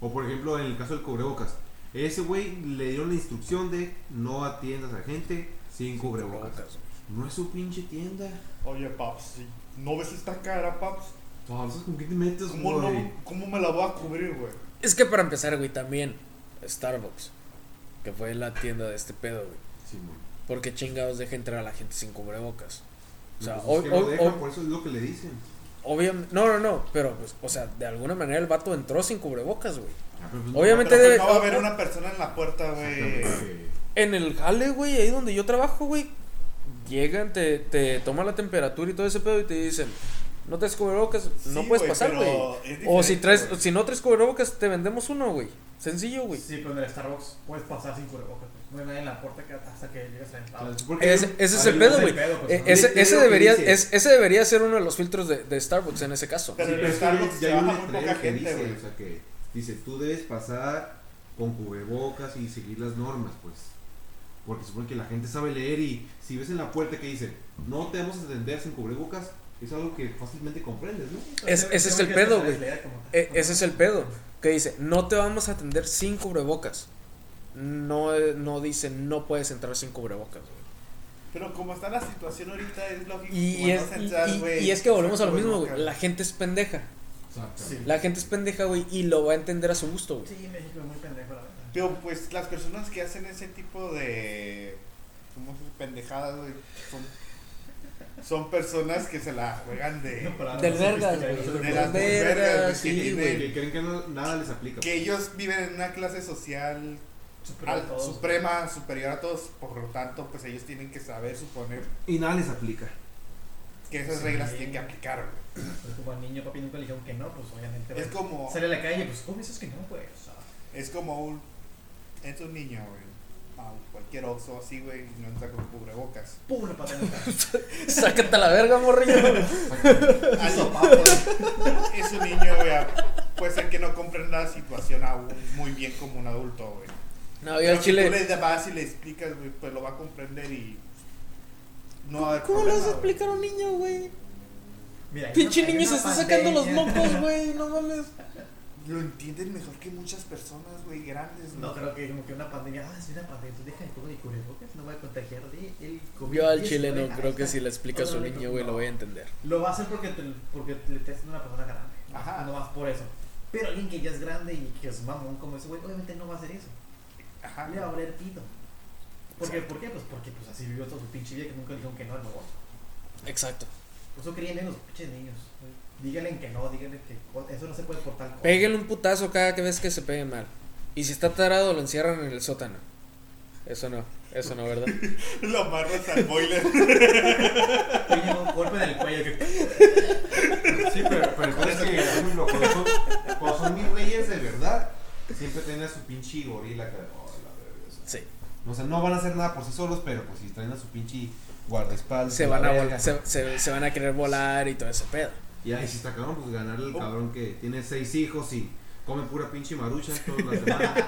O por ejemplo, en el caso del cubrebocas, ese güey le dieron la instrucción de no atiendas a gente sin cubrebocas. Cubrebocas, No es su pinche tienda. Oye, Paps, si ¿no ves esta cara, Paps? ¿Sabes con qué te metes, ¿Cómo, güey? no, ¿Cómo me la voy a cubrir, güey? Es que para empezar, güey, también Starbucks, que fue la tienda de este pedo, güey. Sí. ¿Por qué chingados deja entrar a la gente sin cubrebocas? O sea, Pues es que dejan, por eso es lo que le dicen. obviamente, no, no, no, pero pues, o sea, de alguna manera el vato entró sin cubrebocas, güey. Pues Obviamente debe- no va a haber una persona en la puerta, güey. En el jale, güey, ahí donde yo trabajo, güey, llegan, te, te toman la temperatura y todo ese pedo y te dicen, no traes cubrebocas, no Sí, puedes güey, pasar, güey. O si traes, si no traes cubrebocas, te vendemos uno, güey. Sencillo, güey. Sí, pero en el Starbucks puedes pasar sin cubrebocas. pues. No hay nadie en la puerta que hasta que llegues a la O entrada. sea, es porque- Ese, ese es el no pedo, güey. pues, Eh, ¿no? Ese, debería, es, ese debería ser uno de los filtros de, de Starbucks en ese caso. Pero Sí, Starbucks ya hay muy poca que gente, dice, güey. o sea, que dice, tú debes pasar con cubrebocas y seguir las normas, pues. Porque supone que la gente sabe leer y si ves en la puerta que dice, no te vamos a atender sin cubrebocas, es algo que fácilmente comprendes, ¿no? Es- ese es el pedo, güey. E- ese es el pedo. Que dice, no te vamos a atender sin cubrebocas. No, eh, no dice, no puedes entrar sin cubrebocas, güey. Pero como está la situación ahorita, es lógico. Y, que es, entrar, y- güey, y es que volvemos a lo mismo, güey. La gente es pendeja. Exacto. Sí. La gente es pendeja, güey, y lo va a entender a su gusto, güey. Sí, México es muy pendejo, la verdad. Pero pues las personas que hacen ese tipo de. ¿Cómo se dice? Pendejadas, güey. Son, son personas que se la juegan de. No, Del no vergas, güey. De las Vergas, vergas, sí, que güey. Que creen que no- nada les aplica. Que ellos viven en una clase social al- todos. suprema, superior a todos, por lo tanto, pues ellos tienen que saber suponer Y nada les aplica. que esas Sí. reglas tienen que aplicar, güey. Pues como al niño papi nunca le dijeron que no, pues obviamente. Es güey, como, Sale a la calle, pues ¿cómo dices que no, pues? O sea, es como un, es un niño, güey. A cualquier Oxxo así, güey, y no entra con cubrebocas. ¡Pum! Le. Sácate a la verga, morrillo. Es un niño, güey. Puede ser que no comprenda la situación aún muy bien como un adulto, güey. No, yo al si chile. tú le vas y le explicas, güey, pues lo va a comprender y no va a haber ¿Cómo le vas a explicar a un niño, güey? Mira, Pinche niño se está sacando los mocos, güey. No mames. Lo entienden mejor que muchas personas, güey, grandes, No, güey. creo que como que una pandemia. Ah, es una pandemia. Entonces deja de comer y cubrebocas. No voy a contagiar de el COVID. Yo al chile no creo que si le explica explicas a un niño, güey, lo voy a entender. Lo va a hacer porque, te, porque le estás haciendo una persona grande. Ajá. No más por eso. Pero alguien que ya es grande y que es mamón como ese güey, obviamente no va a hacer eso. Ajá. Le va a valer pito. ¿Por qué? ¿Por qué? Pues porque pues así vivió toda su pinche vida que nunca le dijeron que no al negocio. Exacto. Por eso crían en los pinches niños. Díganle que no, díganle que eso no se puede por tal cosa. Péguenle un putazo cada vez que se peguen mal. Y si está tarado, lo encierran en el sótano. Eso no, eso no, ¿verdad? Lo amarras al boiler. Oye, un golpe en el cuello que Sí, pero, pero es que, ejemplo, cuando son, cuando son mis reyes de verdad, siempre tienen a su pinche gorila que, oh, la verga, o sea, Sí. O sea, no van a hacer nada por sí solos, pero pues si traen a su pinche guardaespaldas. Se van a, se, se- se van a querer volar y todo ese pedo. Y ahí si está cabrón, pues ganarle al Oh. cabrón que tiene seis hijos y come pura pinche marucha todas las semanas.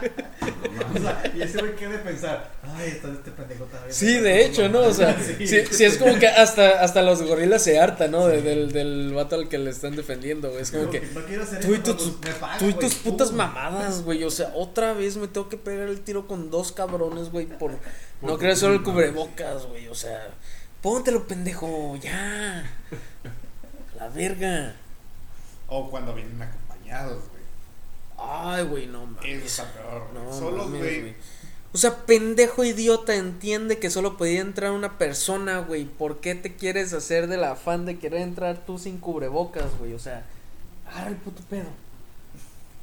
O sea, y ese güey qué de pensar, ay, está este pendejo todavía. Sí, de hecho, ¿no? O sea, sí, sí es como que hasta, hasta los gorilas se hartan, ¿no? De- del, del vato al que le están defendiendo, güey. Es como que no quiero hacer tú y, pues, tú y tus putas mamadas, güey. O sea, otra vez me tengo que pegar el tiro con dos cabrones, güey, por no creer solo el cubrebocas, güey. O sea, póntelo, pendejo, ya. La verga. O cuando vienen acompañados, güey. Ay, güey, no Eso mames. está peor, güey. No, Solos, mames, güey. O sea, pendejo idiota, entiende que solo podía entrar una persona, güey. ¿Por qué te quieres hacer del afán de querer entrar tú sin cubrebocas, güey? O sea, agarra el puto pedo.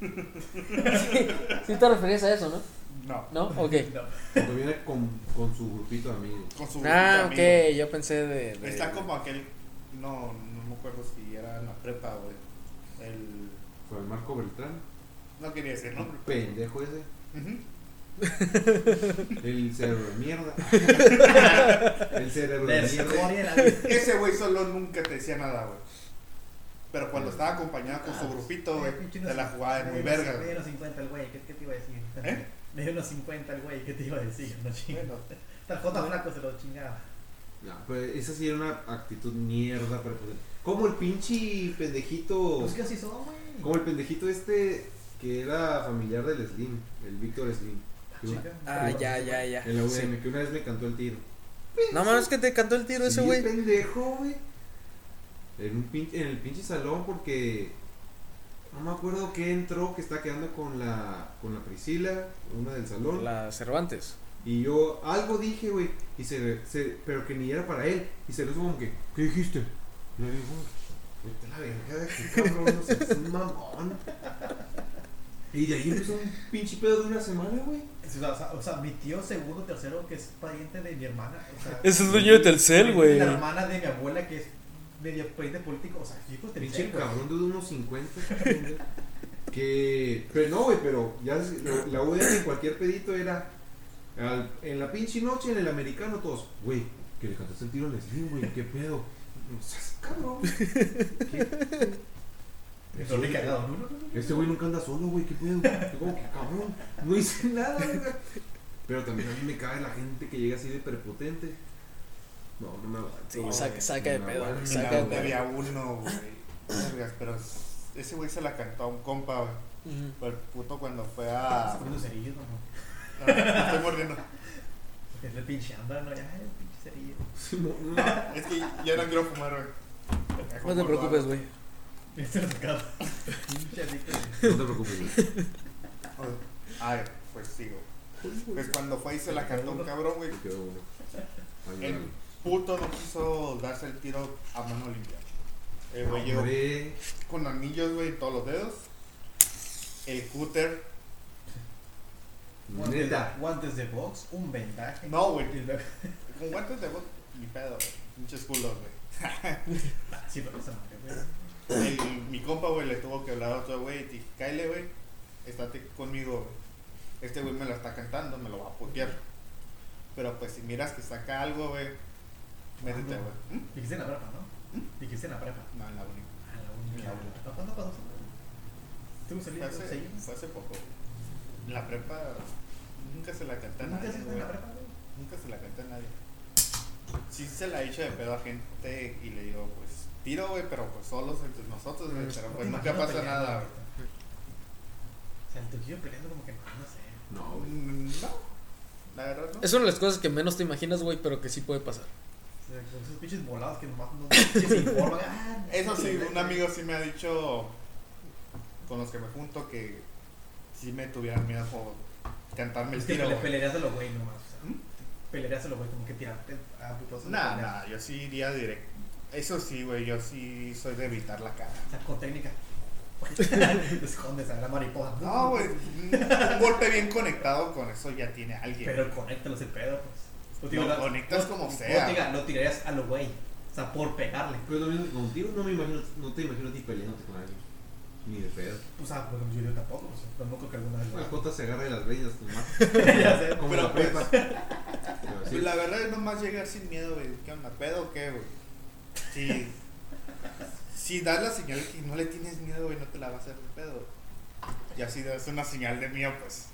sí, sí te referías a eso, ¿no? No. ¿No? Ok. No. Cuando viene con, con su grupito de amigos. Con su Ah, grupito ok, de amigos. yo pensé de... de- Está como aquel. No, no me acuerdo si era en la prepa, güey. El. Fue el Marco Beltrán. No quería decir nombre. Pendejo ese. El cerebro de mierda. el cerebro De mierda. Ese güey solo nunca te decía nada, güey. Pero cuando estaba acompañado con su grupito, güey, se la jugaba de muy verga, Me dio unos 50 el güey, ¿qué, qué te iba a decir? ¿Eh? Me dio unos 50 el güey, ¿qué te iba a decir? No. Bueno. Tarjota flaco se lo chingaba. No, pues esa sí era una actitud mierda. Pero pues, como el pinche pendejito. Pues que así son, güey. Como el pendejito este que era familiar del Slim. El Víctor Slim. Chica. Ah, ya, ya, ya. En la UDM, Sí. que una vez me cantó el tiro. No mames, que te cantó el tiro ese güey. pendejo, güey. En, un pin- en el pinche salón porque no me acuerdo qué entró que está quedando con la con la Priscila, una del salón. La Cervantes. Y yo algo dije, güey, y se, se pero que ni era para él y se lo hizo como que ¿qué dijiste? Y le digo, vete a la verga, qué cabrón, no seas un mamón. Y de ahí empezó un pinche pedo de una semana, güey. O sea, o sea, o sea, mi tío segundo, tercero, que es pariente de mi hermana. O sea, Ese es dueño de Telcel, güey. La hermana de mi abuela, que es medio pariente político. O sea, hijos de Pinche cabrón de unos 50. que. Pero no, güey, pero ya la, la UDM en cualquier pedito era. al- en la pinche noche en el americano, todos, güey, que le cantaste el tiro al Slim, güey, qué pedo. No seas cabrón. Le he cagado, no, no, no, no. Este güey nunca anda solo, güey, qué pedo. Yo como que cabrón, no hice nada, güey. Pero también a mí me cae la gente que llega así de prepotente. No, no me aguanto. Sí, saca, saca de pedo, saca de pedo. había uno, güey. Vergas, Pero ese güey se la cantó a un compa, güey. Pero el puto cuando fue Estás a. poniendo cerillos, no, no. Ah, estoy mordiendo. Es el pinche hambre, no, ya, Sí, no, no. Es que ya no quiero fumar, güey. No te preocupes, güey. Este. No te preocupes, güey. Ay, pues sigo. Pues cuando fue y se la cantó un cabrón, güey. El puto no quiso darse el tiro a mano limpia. El güey llegó con anillos, güey, en todos los dedos. El cúter. Guantes, guantes de box, un vendaje. No, güey. Con guantes de voz, ni pedo, güey. Pinches culos, güey. Sí, pero esa madre, güey. El- mi compa, güey, le tuvo que hablar a otro güey y dije, Kyle, güey, estate conmigo, güey. Este güey me la está cantando, me lo va a putear. Pero pues si miras que saca algo, güey, métete, güey. ¿Mm? Dijiste en la prepa, ¿no? Dijiste en la prepa. No, en la uni. Ah. En la uni. ¿A ¿Cuándo pasó? ¿Tú saliste? fue hace poco. En la prepa nunca se la canté a ¿Nunca se la prepa, güey? Nunca se la canté a nadie. Sí se la he hecho de pedo a gente y le digo, pues, tiro, güey, pero pues solos entre nosotros, güey. Pero pues nunca pasa peleando nada, ahorita. O sea, el tuyo peleando como que no, no sé. No, güey. güey. No, la verdad no. Es una de las cosas que menos te imaginas, güey, pero que sí puede pasar. O sea, con esos pinches volados que nomás no que se informan. Ah, Eso sí, un amigo sí me ha dicho con los que me junto que sí me tuvieran miedo por cantarme el Es que tiro, le güey. pelearías a los güey nomás. O sea, ¿Mm? Pelearías a los güey como que tirarte a putazos. Nah, nah, yo sí iría directo. Eso sí, güey, yo sí soy de evitar la cara. O sea, con técnica. Te escondes a la mariposa. No, güey, un, un golpe bien conectado con eso ya tiene alguien. Pero conéctalos el pedo, pues. Pues, Lo la- conectas no- como no, sea. diga, lo tirarías a los güey. O sea, por pegarle. Pero lo mismo que contigo, no me imagino, no te imagino a ti peleándote con alguien. Ni de pedo. O sea, por ejemplo, yo, tampoco. O sea, creo que alguna vez. La. Jota se agarra de las mata. ya sé. Como Pero la pues- prepa. Pero sí. Pues la verdad es nomás llegar sin miedo, güey. ¿Qué onda? ¿Pedo o qué, güey? Si, si das la señal que no le tienes miedo, güey, no te la va a hacer de pedo. Y así das una señal de miedo, pues.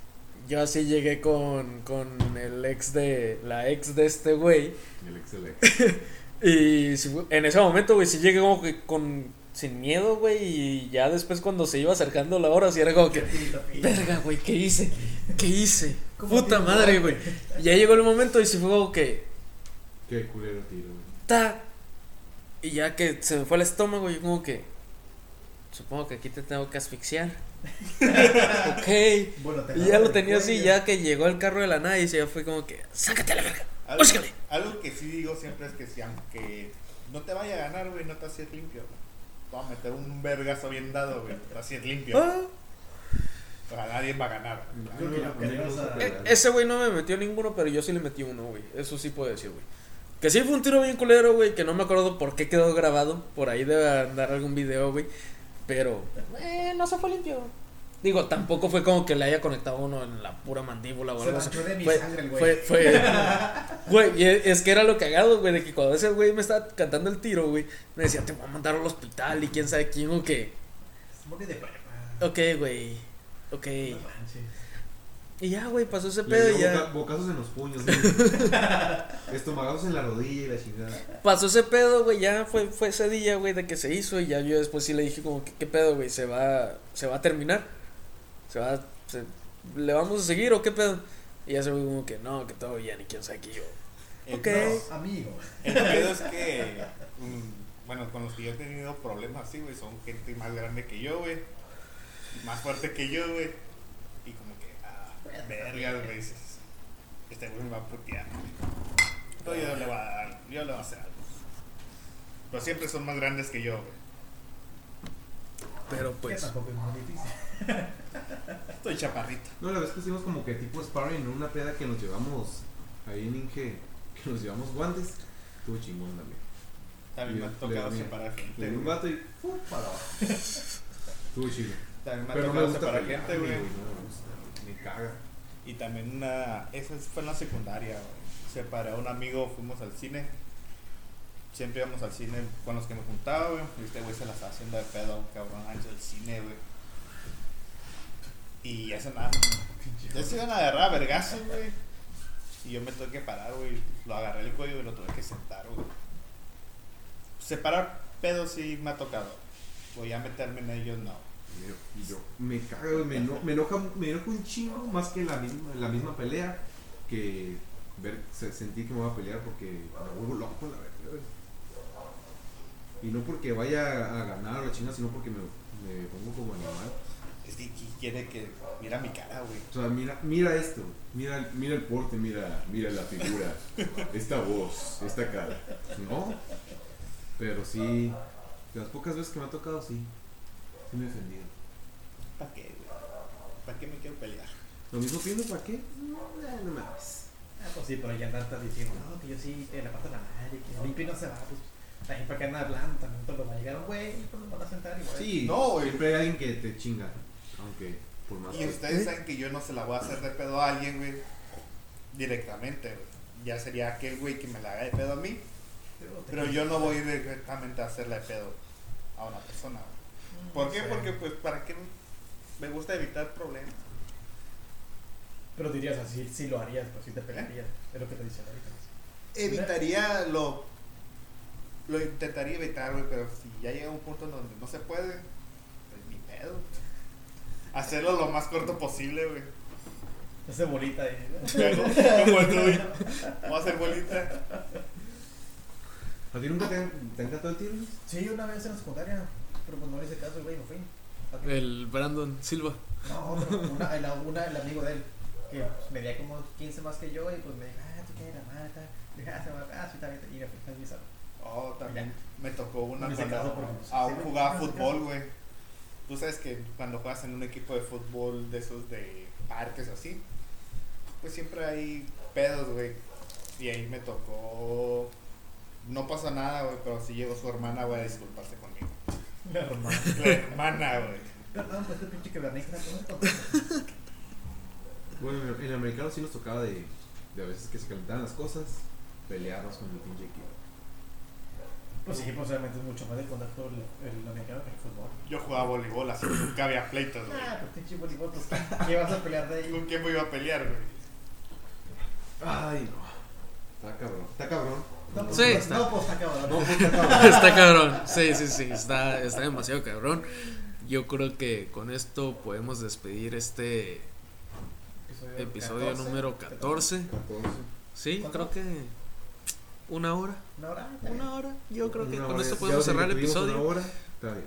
Yo así llegué con, con el ex de. La ex de este güey. El excelente. Y si fue- en ese momento, güey, sí llegué como que con. Sin miedo, güey. Y ya después, cuando se iba acercando la hora, sí era como que. Verga, güey, ¿qué hice? ¿Qué hice? ¿Cómo Puta madre, güey? ya llegó el momento y sí fue como que. Qué culero tiro, güey. Ta. Y ya que se me fue el estómago, yo como que. Supongo que aquí te tengo que asfixiar. ok. Bueno, te Y ya lo tenía así, ya que llegó el carro de la nada y se fue como que. Sácate a la verga. Algo, Búscale. algo que sí digo siempre es que si aunque no te vaya a ganar, güey, no te haces limpio. Va a meter un vergazo bien dado, güey. Te haces limpio. Ah. O sea, nadie va a ganar. Creo que A E- pelear. ese güey no me metió ninguno, pero yo sí le metí uno, güey. Eso sí puedo decir, güey. Que sí fue un tiro bien culero, güey, que no me acuerdo por qué quedó grabado. Por ahí debe andar algún video, güey. Pero, eh, no se fue limpio. Digo, tampoco fue como que le haya conectado uno en la pura mandíbula o algo así. de mi Fue, sangre güey. fue, fue. Güey, y es que era lo cagado, güey, de que cuando ese güey me estaba cantando el tiro, güey, me decía, te voy a mandar al hospital y quién sabe quién o qué. De. Ok, güey. Ok. No manches. Y ya, güey, pasó ese pedo y ya. boca- bocazos en los puños, güey. Estomagazos en la rodilla y la chingada. Pasó ese pedo, güey, ya fue, fue ese día, güey, de que se hizo y ya yo después sí le dije como, que, ¿qué pedo, güey? ¿Se va, ¿Se va a terminar? ¿Se va, se- ¿Le vamos a seguir o qué pedo? Y ya se fue como que no, que todo bien y quién sabe qué yo. El- Ok. No, amigo. El pedo es que, mm, bueno, con los que yo he tenido problemas así, güey, son gente más grande que yo, güey. Más fuerte que yo, güey. Y como que, ah, vergas, güey. dices, Este güey me va a putear, güey. Pero yo le voy a dar, yo le voy a hacer algo. Pero siempre son más grandes que yo, güey. Pero pues, tampoco es muy difícil. Estoy chaparrito. No, la vez que hicimos como que tipo sparring en una peda que nos llevamos ahí en Inge, que nos llevamos guantes. Estuvo chingón también. También me ha tocado separar gente. Le di un gato y ¡pum! para abajo. Estuvo chido. También me ha tocado separar gente, güey. no me gusta, me caga. Y también una. Esa fue en la secundaria, güey. Separé a un amigo, fuimos al cine. Siempre íbamos al cine con los que me juntaba, güey. Y este güey se la estaba haciendo de pedo cabrón antes del cine, güey. Y ya se nada. Ya se iban a agarrar a vergazos, güey. Y yo me tuve que parar, güey. Lo agarré el cuello y lo tuve que sentar, güey. Separar pedos sí me ha tocado. Voy a meterme en ellos, no. Y yo- me güey, me, eno- me enoja, me enoja un chingo más que la misma, la misma pelea que ver, se- sentir que me voy a pelear porque me vuelvo loco la verdad. Y no porque vaya a ganar o la chingada, sino porque me, me pongo como animal. Es que qui- quiere que. Mira mi cara, güey. O sea, mira, mira esto, mira, mira el porte, mira, mira la figura, esta voz, esta cara. No, pero sí, de las pocas veces que me ha tocado, sí, sí me he ofendido. ¿Para qué, güey? ¿Para qué me quiero pelear? Lo mismo pienso, ¿para qué? No, no mames. Ah, pues sí, pero ya andan estás diciendo, no, que yo sí te la paso la madre, que limpio y no se va, pues. También para que anda hablando, también todo lo va a llegar un güey, pues lo van a sentar igual. Sí, No, güey. siempre hay alguien que te chinga, aunque por más Y que- ustedes saben que yo no se la voy a hacer de pedo a alguien, güey. Directamente, güey. ya sería aquel güey que me la haga de pedo a mí. Pero yo no voy directamente a hacerle de pedo a una persona. güey. ¿Por qué? Porque pues para qué me gusta evitar problemas. Pero dirías así, sí lo harías, pero sí te pelearías. Es lo que te dicen ahorita. Evitaría lo lo intentaría evitar, güey, pero si ya llega un punto en donde no se puede, pues ni pedo. Hacerlo lo más corto posible, güey. Hace bolita ahí. Güey. Vamos a hacer bolita. ¿A ti nunca te, han- te ha encantado el tiro? Sí, una vez en la secundaria. Pero pues no le hice caso, güey, no fui. El Brandon Silva. No, pero una, el, una, el amigo de él, que pues, medía como 15 más que yo, y pues me dijo, ah, tú qué eres, mata. Dije, ah, se va, ah, sí, también, y me fui a mi salón. Oh, también me tocó una cuando me- jugaba fútbol, güey. Tú sabes que cuando juegas en un equipo de fútbol de esos de parques así, pues siempre hay pedos, güey. Y ahí me tocó. No pasa nada, güey, pero sí llegó su hermana, güey, a disculparse conmigo. Mi hermano. La hermana, güey. Perdón, pues este pinche quebraneja, ¿no? me Bueno, en el americano sí nos tocaba de, de a veces que se calentaban las cosas, pelearnos con el pinche equipo. Pues sí, pues obviamente es mucho más de contacto el, el americano que el fútbol. Yo jugaba voleibol, así que nunca había pleitos, güey. Ah, pues pinche voleibol, pues ¿qué- ¿qué vas a pelear de ahí? ¿Con quién me iba a pelear, güey? Ay, no. Está cabrón. Está cabrón. No, pues, Sí, pues, está. no, pues está cabrón. No, pues está cabrón. Está cabrón. Sí, sí, sí. Está, está demasiado cabrón. Yo creo que con esto podemos despedir este episodio 14, número 14. 14. Sí, ¿Cuánto? creo que una hora. Una hora. Una hora. Yo creo que Una con esto podemos cerrar el episodio. Una hora. Está bien.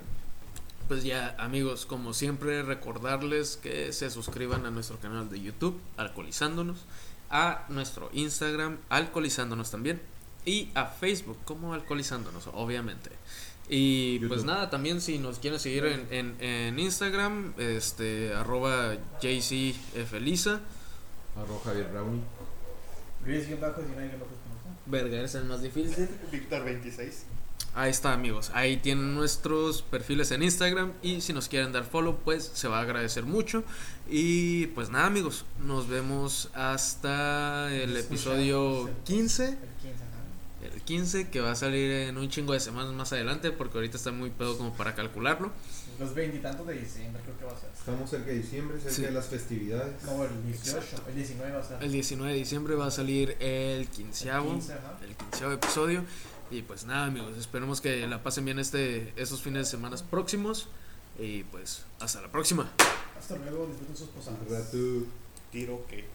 Pues ya, amigos, como siempre, recordarles que se suscriban a nuestro canal de YouTube, Alcoholizándonos, a nuestro Instagram, Alcoholizándonos también, y a Facebook, como Alcoholizándonos, obviamente. Y pues nada, también si nos quieren seguir en, en, en Instagram, este, arroba jcfelisa, Arroja Javier Brownie. Luis bajo, si no hay bajo, verga, eres el más difícil. Víctor 26. Ahí está amigos, ahí tienen nuestros perfiles en Instagram y si nos quieren dar follow pues se va a agradecer mucho y pues nada amigos, nos vemos hasta el episodio el- 15, El 15, ajá. el 15 que va a salir en un chingo de semanas más adelante porque ahorita está muy pedo como para calcularlo. Los veintitantos de diciembre creo que va a ser. Estamos cerca de diciembre, cerca Sí. de las festividades. No, el 18, Exacto. el 19 va a ser. El 19 de diciembre va a salir el quinceavo, El 15, ajá. el quinceavo episodio y pues nada amigos, esperemos que la pasen bien este, estos fines de semana próximos y pues hasta la próxima. Hasta luego, disfruten sus posadas. Tiro que.